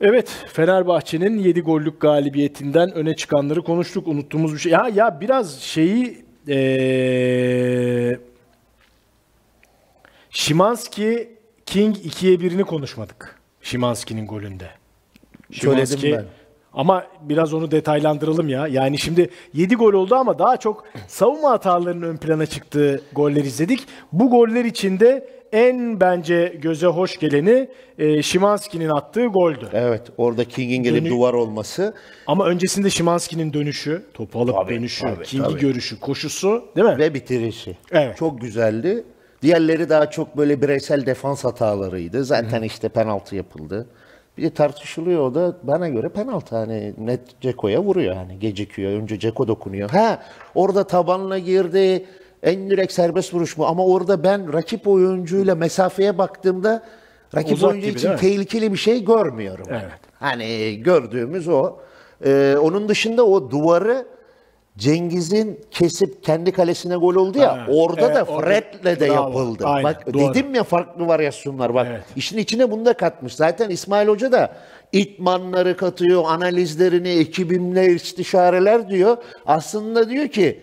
Evet, Fenerbahçe'nin 7 gollük galibiyetinden öne çıkanları konuştuk. Unuttuğumuz bir şey. Ya ya biraz şeyi e, Şimanski King 2'ye 1'ini konuşmadık. Şimanski'nin golünde. Söyledim ben. Ama biraz onu detaylandıralım ya. Yani şimdi 7 gol oldu ama daha çok savunma hatalarının ön plana çıktığı goller izledik. Bu goller içinde en bence göze hoş geleni e, Şimanski'nin attığı goldü. Evet orada King'in gelip Dönü- duvar olması. Ama öncesinde Şimanski'nin dönüşü, topu alıp Tabii, dönüşü, tabii, King'i tabii. görüşü, koşusu değil mi? ve bitirişi. Evet. Çok güzeldi. Diğerleri daha çok böyle bireysel defans hatalarıydı. Zaten işte penaltı yapıldı. Bir de tartışılıyor o da bana göre penaltı hani net Ceko'ya vuruyor hani gecikiyor. Önce Ceko dokunuyor. Ha orada tabanla girdi. En direkt serbest vuruş mu? Ama orada ben rakip oyuncuyla mesafeye baktığımda rakip Uzak oyuncu gibi, için tehlikeli bir şey görmüyorum. Evet. Hani gördüğümüz o. Ee, onun dışında o duvarı Cengiz'in kesip kendi kalesine gol oldu ya. Ha, orada evet, da Fred'le de Bravo, yapıldı. aynen, Bak doğru. dedim ya farklı varyasyonlar bak. Evet. işin içine bunu da katmış. Zaten İsmail Hoca da itmanları katıyor, analizlerini, ekibimle istişareler diyor. Aslında diyor ki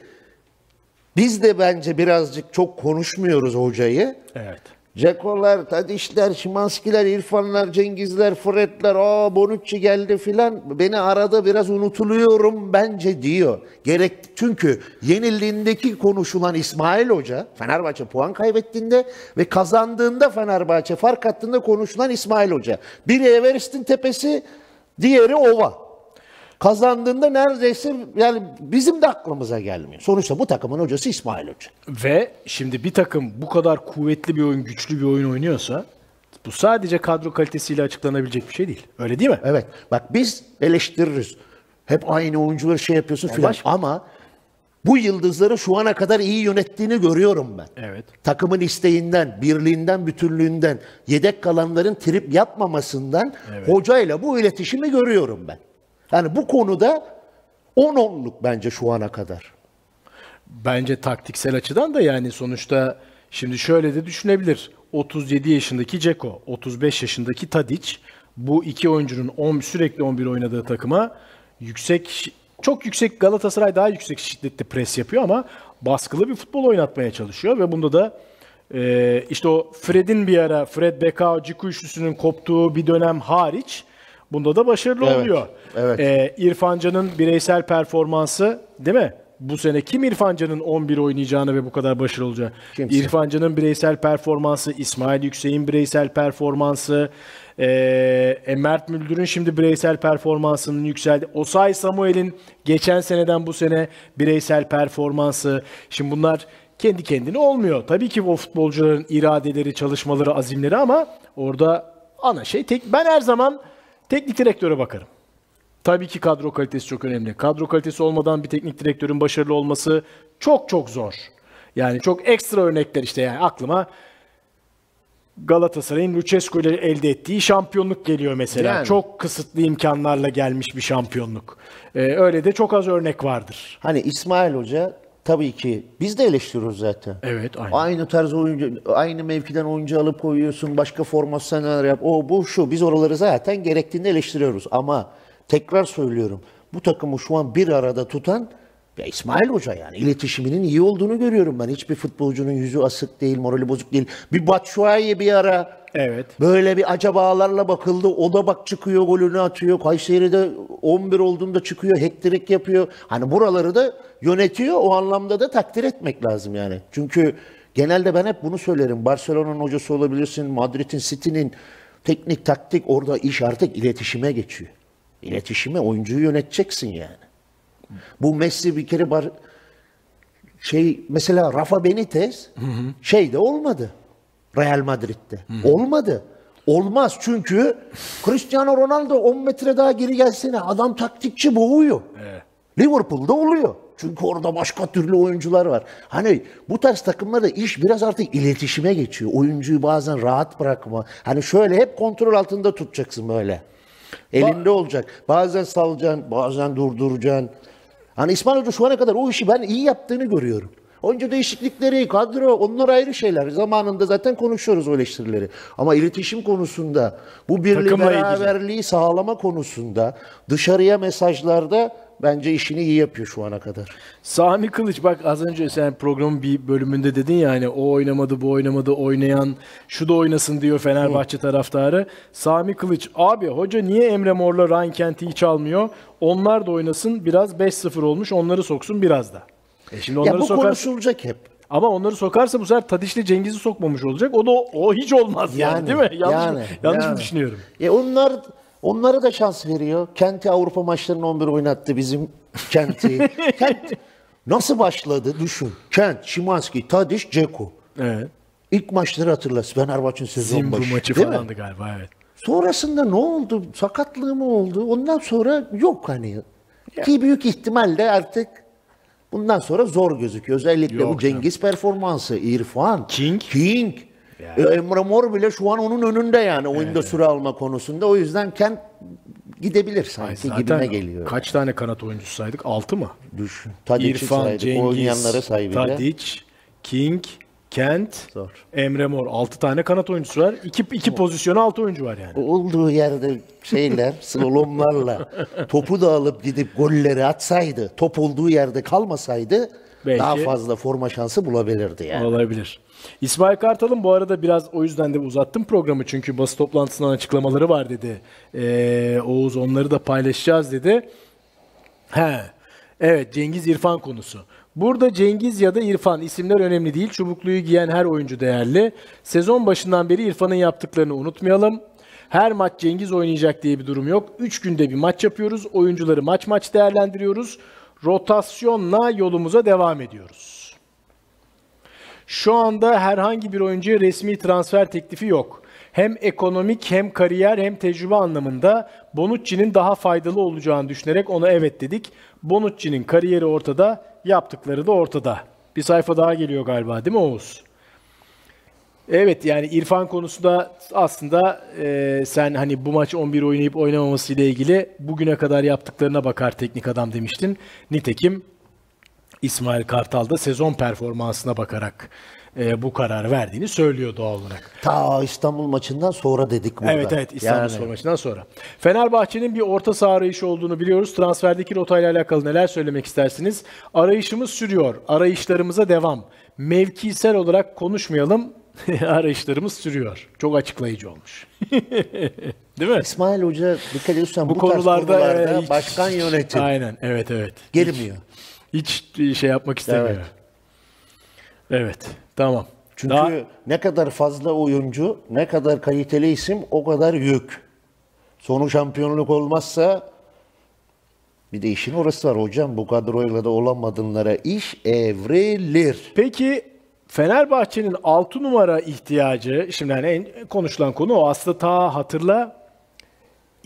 biz de bence birazcık çok konuşmuyoruz hocayı. Evet. Cekolar, Tadişler, Şimanskiler, İrfanlar, Cengizler, Fredler, aa Bonucci geldi filan. Beni arada biraz unutuluyorum bence diyor. Gerek çünkü yenildiğindeki konuşulan İsmail Hoca, Fenerbahçe puan kaybettiğinde ve kazandığında Fenerbahçe fark attığında konuşulan İsmail Hoca. Biri Everest'in tepesi, diğeri ova. Kazandığında neredeyse yani bizim de aklımıza gelmiyor. Sonuçta bu takımın hocası İsmail Hoca. Ve şimdi bir takım bu kadar kuvvetli bir oyun, güçlü bir oyun oynuyorsa bu sadece kadro kalitesiyle açıklanabilecek bir şey değil. Öyle değil mi? Evet. Bak biz eleştiririz. Hep aynı oyuncuları şey yapıyorsun filan. Ama bu yıldızları şu ana kadar iyi yönettiğini görüyorum ben. Evet. Takımın isteğinden, birliğinden, bütünlüğünden, yedek kalanların trip yapmamasından hocayla bu iletişimi görüyorum ben. Yani bu konuda 10 onluk bence şu ana kadar. Bence taktiksel açıdan da yani sonuçta şimdi şöyle de düşünebilir. 37 yaşındaki Ceko, 35 yaşındaki Tadic bu iki oyuncunun 10, sürekli 11 oynadığı takıma yüksek çok yüksek Galatasaray daha yüksek şiddetli pres yapıyor ama baskılı bir futbol oynatmaya çalışıyor ve bunda da e, işte o Fred'in bir ara Fred Bekao Ciku üçlüsünün koptuğu bir dönem hariç bunda da başarılı Evet, oluyor. evet. E, İrfan Can'ın bireysel performansı değil mi? Bu sene kim İrfan Can'ın 11 oynayacağını ve bu kadar başarılı olacağını? Kimse. İrfan Can'ın bireysel performansı, İsmail Yüksek'in bireysel performansı, e, e, Mert Müldür'ün şimdi bireysel performansının yükseldi. Osay Samuel'in geçen seneden bu sene bireysel performansı. Şimdi bunlar kendi kendine olmuyor. Tabii ki o futbolcuların iradeleri, çalışmaları, azimleri ama orada ana şey tek ben her zaman teknik direktöre bakarım. Tabii ki kadro kalitesi çok önemli. Kadro kalitesi olmadan bir teknik direktörün başarılı olması çok çok zor. Yani çok ekstra örnekler işte yani aklıma Galatasaray'ın Lucescu ile elde ettiği şampiyonluk geliyor mesela. Yani. Çok kısıtlı imkanlarla gelmiş bir şampiyonluk. Ee, öyle de çok az örnek vardır. Hani İsmail Hoca tabii ki biz de eleştiriyoruz zaten. Evet, aynen. Aynı tarz oyuncu, aynı mevkiden oyuncu alıp koyuyorsun, başka formasyonlar yap, o bu şu. Biz oraları zaten gerektiğinde eleştiriyoruz. Ama tekrar söylüyorum, bu takımı şu an bir arada tutan ya İsmail Hoca yani. iletişiminin iyi olduğunu görüyorum ben. Hiçbir futbolcunun yüzü asık değil, morali bozuk değil. Bir Batshuayi bir ara Evet. Böyle bir acabalarla bakıldı. O da bak çıkıyor golünü atıyor. Kayseri'de 11 olduğunda çıkıyor. Hektirik yapıyor. Hani buraları da yönetiyor. O anlamda da takdir etmek lazım yani. Çünkü genelde ben hep bunu söylerim. Barcelona'nın hocası olabilirsin. Madrid'in, City'nin teknik taktik orada iş artık iletişime geçiyor. İletişime oyuncuyu yöneteceksin yani. Bu Messi bir kere bar şey mesela Rafa Benitez şeyde olmadı. Real Madrid'de. Olmadı. Olmaz çünkü Cristiano Ronaldo 10 metre daha geri gelsene adam taktikçi boğuyor. Liverpool'da oluyor. Çünkü orada başka türlü oyuncular var. Hani bu tarz takımlarda iş biraz artık iletişime geçiyor. Oyuncuyu bazen rahat bırakma. Hani şöyle hep kontrol altında tutacaksın böyle. Elinde olacak. Bazen salacaksın, bazen durduracaksın. Hani İsmail Hoca şu ana kadar o işi ben iyi yaptığını görüyorum. Oyuncu değişiklikleri, kadro onlar ayrı şeyler. Zamanında zaten konuşuyoruz o eleştirileri. Ama iletişim konusunda, bu birliği Takımla ilgili. beraberliği sağlama konusunda, dışarıya mesajlarda bence işini iyi yapıyor şu ana kadar. Sami Kılıç bak az önce sen programın bir bölümünde dedin ya hani o oynamadı bu oynamadı oynayan şu da oynasın diyor Fenerbahçe taraftarı. Sami Kılıç abi hoca niye Emre Mor'la Ryan Kent'i hiç almıyor? Onlar da oynasın biraz 5-0 olmuş onları soksun biraz da. E şimdi onları ya bu sokar konuşulacak hep. ama onları sokarsa bu sefer Tadiş'le Cengiz'i sokmamış olacak. O da o hiç olmaz yani, değil mi? Yanlış, mı, yani, yanlış mı yani. düşünüyorum? E onlar onlara da şans veriyor. Kenti Avrupa maçlarını 11 oynattı bizim Kenti. Kent nasıl başladı düşün. Kent, Şimanski, Tadiş, Ceko. Evet. İlk maçları hatırlasın. Fenerbahçe'nin sezon Zimbru başı. maçı değil mi? falandı galiba evet. Sonrasında ne oldu? Sakatlığı mı oldu? Ondan sonra yok hani. Ki büyük ihtimalle artık bundan sonra zor gözüküyor. Özellikle Yok bu Cengiz performansı, İrfan, King. King. E, Emre Mor bile şu an onun önünde yani oyunda süre alma konusunda. O yüzden Kent gidebilir sanki gibime geliyor. kaç tane kanat oyuncusu saydık? 6 mı? Düşün. Tadic'i İrfan, saydık, Cengiz, oynayanları say. Tadic, King, Kent, Zor. Emre Mor. 6 tane kanat oyuncusu var. 2 iki pozisyona 6 oyuncu var yani. Olduğu yerde şeyler, slalomlarla topu da alıp gidip golleri atsaydı, top olduğu yerde kalmasaydı Belki- daha fazla forma şansı bulabilirdi yani. Olabilir. İsmail Kartal'ın bu arada biraz o yüzden de uzattım programı çünkü basın toplantısından açıklamaları var dedi. Ee, Oğuz onları da paylaşacağız dedi. He. Evet Cengiz İrfan konusu. Burada Cengiz ya da İrfan isimler önemli değil. Çubukluyu giyen her oyuncu değerli. Sezon başından beri İrfan'ın yaptıklarını unutmayalım. Her maç Cengiz oynayacak diye bir durum yok. 3 günde bir maç yapıyoruz. Oyuncuları maç maç değerlendiriyoruz. Rotasyonla yolumuza devam ediyoruz. Şu anda herhangi bir oyuncuya resmi transfer teklifi yok. Hem ekonomik hem kariyer hem tecrübe anlamında Bonucci'nin daha faydalı olacağını düşünerek ona evet dedik. Bonucci'nin kariyeri ortada, yaptıkları da ortada. Bir sayfa daha geliyor galiba değil mi Oğuz? Evet yani İrfan konusunda aslında e, sen hani bu maç 11 oynayıp oynamaması ile ilgili bugüne kadar yaptıklarına bakar teknik adam demiştin. Nitekim İsmail Kartal da sezon performansına bakarak e, bu kararı verdiğini söylüyor doğal olarak. Ta İstanbul maçından sonra dedik burada. Evet evet İstanbul Yani Spor maçından sonra. Fenerbahçe'nin bir orta saha arayışı olduğunu biliyoruz. Transferdeki rotayla alakalı neler söylemek istersiniz? Arayışımız sürüyor. Arayışlarımıza devam. Mevkisel olarak konuşmayalım. Arayışlarımız sürüyor. Çok açıklayıcı olmuş. Değil mi? İsmail Hoca dikkat ediyorsan bu, Bu tarz konularda, konularda e, hiç- başkan yönetim Aynen evet evet. girmiyor. Hiç şey yapmak istemiyor. Evet. Evet. Tamam. Çünkü Daha- ne kadar fazla oyuncu, ne kadar kaliteli isim o kadar yük. Sonu şampiyonluk olmazsa bir de işin orası var hocam. Bu kadroyla da olamadığınlara iş evrilir. Peki Fenerbahçe'nin 6 numara ihtiyacı, şimdi hani en konuşulan konu o aslında ta hatırla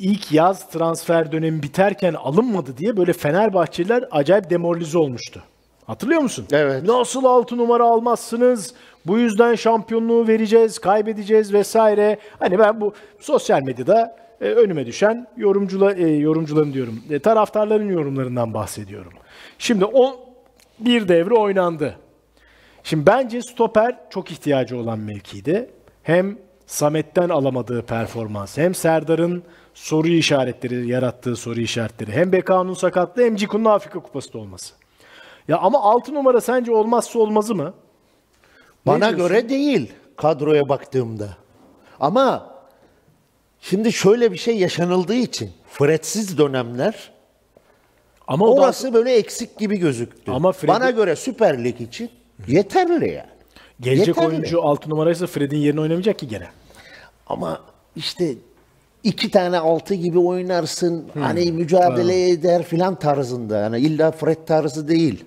ilk yaz transfer dönemi biterken alınmadı diye böyle Fenerbahçeliler acayip demoralize olmuştu. Hatırlıyor musun? Evet. Nasıl 6 numara almazsınız? Bu yüzden şampiyonluğu vereceğiz, kaybedeceğiz vesaire. Hani ben bu sosyal medyada e, önüme düşen yorumcula, e, yorumcuların diyorum, e, taraftarların yorumlarından bahsediyorum. Şimdi o bir devre oynandı. Şimdi bence stoper çok ihtiyacı olan mevkiydi. Hem Samet'ten alamadığı performans, hem Serdar'ın soru işaretleri, yarattığı soru işaretleri, hem Bekao'nun sakatlığı hem Ciku'nun Afrika Kupası'da olması. Ya ama 6 numara sence olmazsa olmazı mı? Bana diyorsun? göre değil kadroya baktığımda. Ama şimdi şöyle bir şey yaşanıldığı için Fred'siz dönemler Ama o da- orası böyle eksik gibi gözüktü. Ama Fred'i- Bana göre Süper Lig için yeterli yani. gelecek yeterli. oyuncu 6 numaraysa Fred'in yerine oynamayacak ki gene. Ama işte iki tane altı gibi oynarsın. Hani mücadele eder filan tarzında. Yani illa Fred tarzı değil.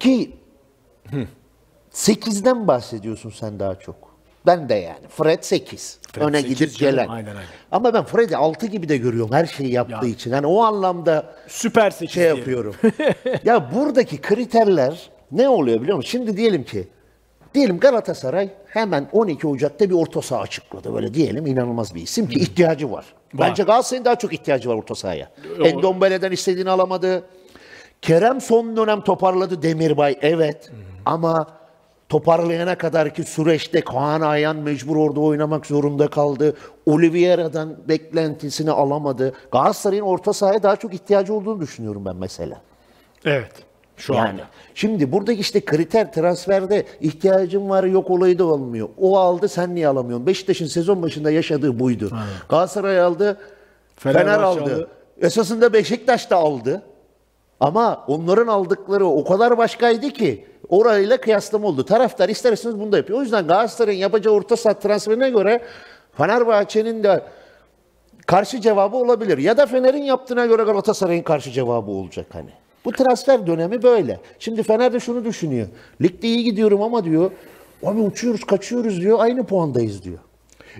Ki 8'den bahsediyorsun sen daha çok. Ben de yani. Fred 8. Fred Öne sekiz gidip canım, gelen. aynen, aynen. Ama ben Fred'i 6 gibi de görüyorum her şeyi yaptığı Ya. için. Yani o anlamda Süper 8 şey yapıyorum. ya buradaki kriterler ne oluyor biliyor musun? Şimdi diyelim ki diyelim Galatasaray hemen 12 Ocak'ta bir orta saha açıkladı. Böyle diyelim inanılmaz bir isim ki ihtiyacı var. Bence Galatasaray'ın daha çok ihtiyacı var orta sahaya. Endombele'den istediğini alamadı. Kerem son dönem toparladı Demirbay evet ama toparlayana kadarki süreçte Kaan Ayhan mecbur orada oynamak zorunda kaldı. Oliveira'dan beklentisini alamadı. Galatasaray'ın orta sahaya daha çok ihtiyacı olduğunu düşünüyorum ben mesela. Evet. Şu Yani anda. şimdi buradaki işte kriter transferde ihtiyacım var yok olayı da olmuyor. O aldı sen niye alamıyorsun? Beşiktaş'ın sezon başında yaşadığı buydu. Galatasaray aldı, Fener Fenerbahçe aldı. aldı. Esasında Beşiktaş da aldı. Ama onların aldıkları o kadar başkaydı ki orayla kıyaslama oldu. Taraftar ister istemez bunu da yapıyor. O yüzden Galatasaray'ın yapacağı orta saha transferine göre Fenerbahçe'nin de karşı cevabı olabilir. Ya da Fener'in yaptığına göre Galatasaray'ın karşı cevabı olacak hani. Bu transfer dönemi böyle. Şimdi Fener de şunu düşünüyor. Ligde iyi gidiyorum ama diyor abi uçuyoruz kaçıyoruz diyor aynı puandayız diyor.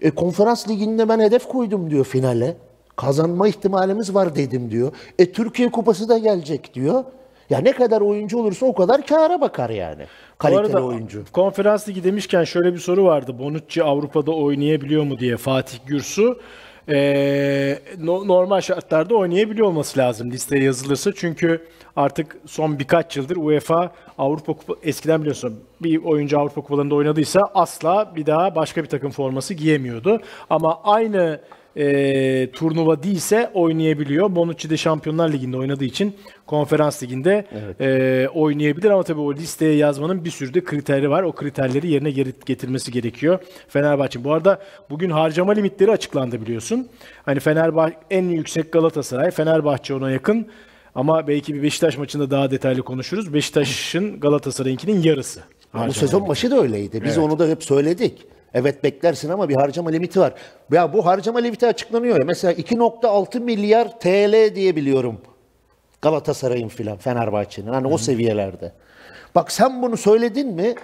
E, konferans liginde ben hedef koydum diyor finale. Kazanma ihtimalimiz var dedim diyor. E Türkiye kupası da gelecek diyor. Ya ne kadar oyuncu olursa o kadar kâra bakar yani. Kaliteli arada oyuncu. konferans ligi demişken şöyle bir soru vardı. Bonucci Avrupa'da oynayabiliyor mu diye Fatih Gürsu. Ee, no- normal şartlarda oynayabiliyor olması lazım listeye yazılırsa. Çünkü artık son birkaç yıldır UEFA Avrupa Kupa eskiden biliyorsun bir oyuncu Avrupa Kupalarında oynadıysa asla bir daha başka bir takım forması giyemiyordu. Ama aynı e, turnuva değilse oynayabiliyor. Bonucci de Şampiyonlar Ligi'nde oynadığı için konferans liginde e, oynayabilir ama tabii o listeye yazmanın bir sürü de kriteri var. O kriterleri yerine getirmesi gerekiyor Fenerbahçe. Bu arada bugün harcama limitleri açıklandı biliyorsun. Hani Fenerbahçe en yüksek Galatasaray, Fenerbahçe ona yakın. Ama belki bir Beşiktaş maçında daha detaylı konuşuruz. Beşiktaş'ın Galatasaray'ınkinin yarısı. Bu sezon başı da öyleydi. Biz onu da hep söyledik. Evet beklersin ama bir harcama limiti var. Ya bu harcama limiti açıklanıyor ya. Mesela 2.6 milyar TL diye biliyorum. Galatasaray'ın filan Fenerbahçe'nin. Hani o seviyelerde. Bak sen bunu söyledin mi?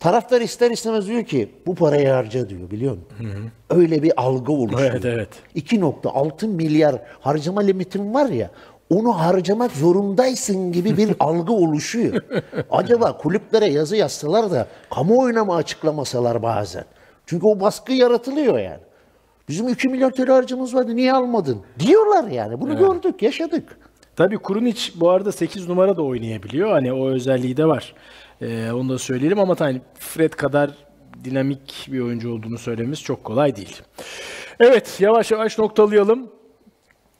Taraftar ister istemez diyor ki bu parayı harca diyor biliyor musun? Öyle bir algı oluşuyor. Evet, evet. 2.6 milyar harcama limitin var ya onu harcamak zorundaysın gibi bir algı oluşuyor. Acaba kulüplere yazı yazsalar da kamuoyuna mı açıklamasalar bazen? Çünkü o baskı yaratılıyor yani. Bizim 2 milyon TL harcamız vardı niye almadın? Diyorlar yani. Bunu gördük, yaşadık. Tabii Kurunic bu arada 8 numara da oynayabiliyor. Hani o özelliği de var. Ee, onu da söyleyelim ama hani Fred kadar dinamik bir oyuncu olduğunu söylememiz çok kolay değil. Evet yavaş yavaş noktalayalım.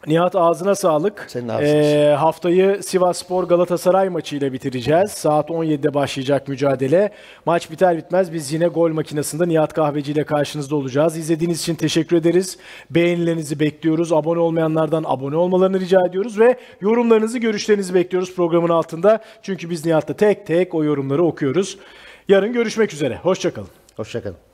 Nihat ağzına sağlık. Senin ağzına Ee, haftayı Sivasspor Galatasaray maçıyla bitireceğiz. Saat 17'de başlayacak mücadele. Maç biter bitmez biz yine gol makinesinde Nihat Kahveci ile karşınızda olacağız. İzlediğiniz için teşekkür ederiz. Beğenilerinizi bekliyoruz. Abone olmayanlardan abone olmalarını rica ediyoruz ve yorumlarınızı, görüşlerinizi bekliyoruz programın altında. Çünkü biz Nihat'la tek tek o yorumları okuyoruz. Yarın görüşmek üzere. Hoşçakalın. Hoşçakalın.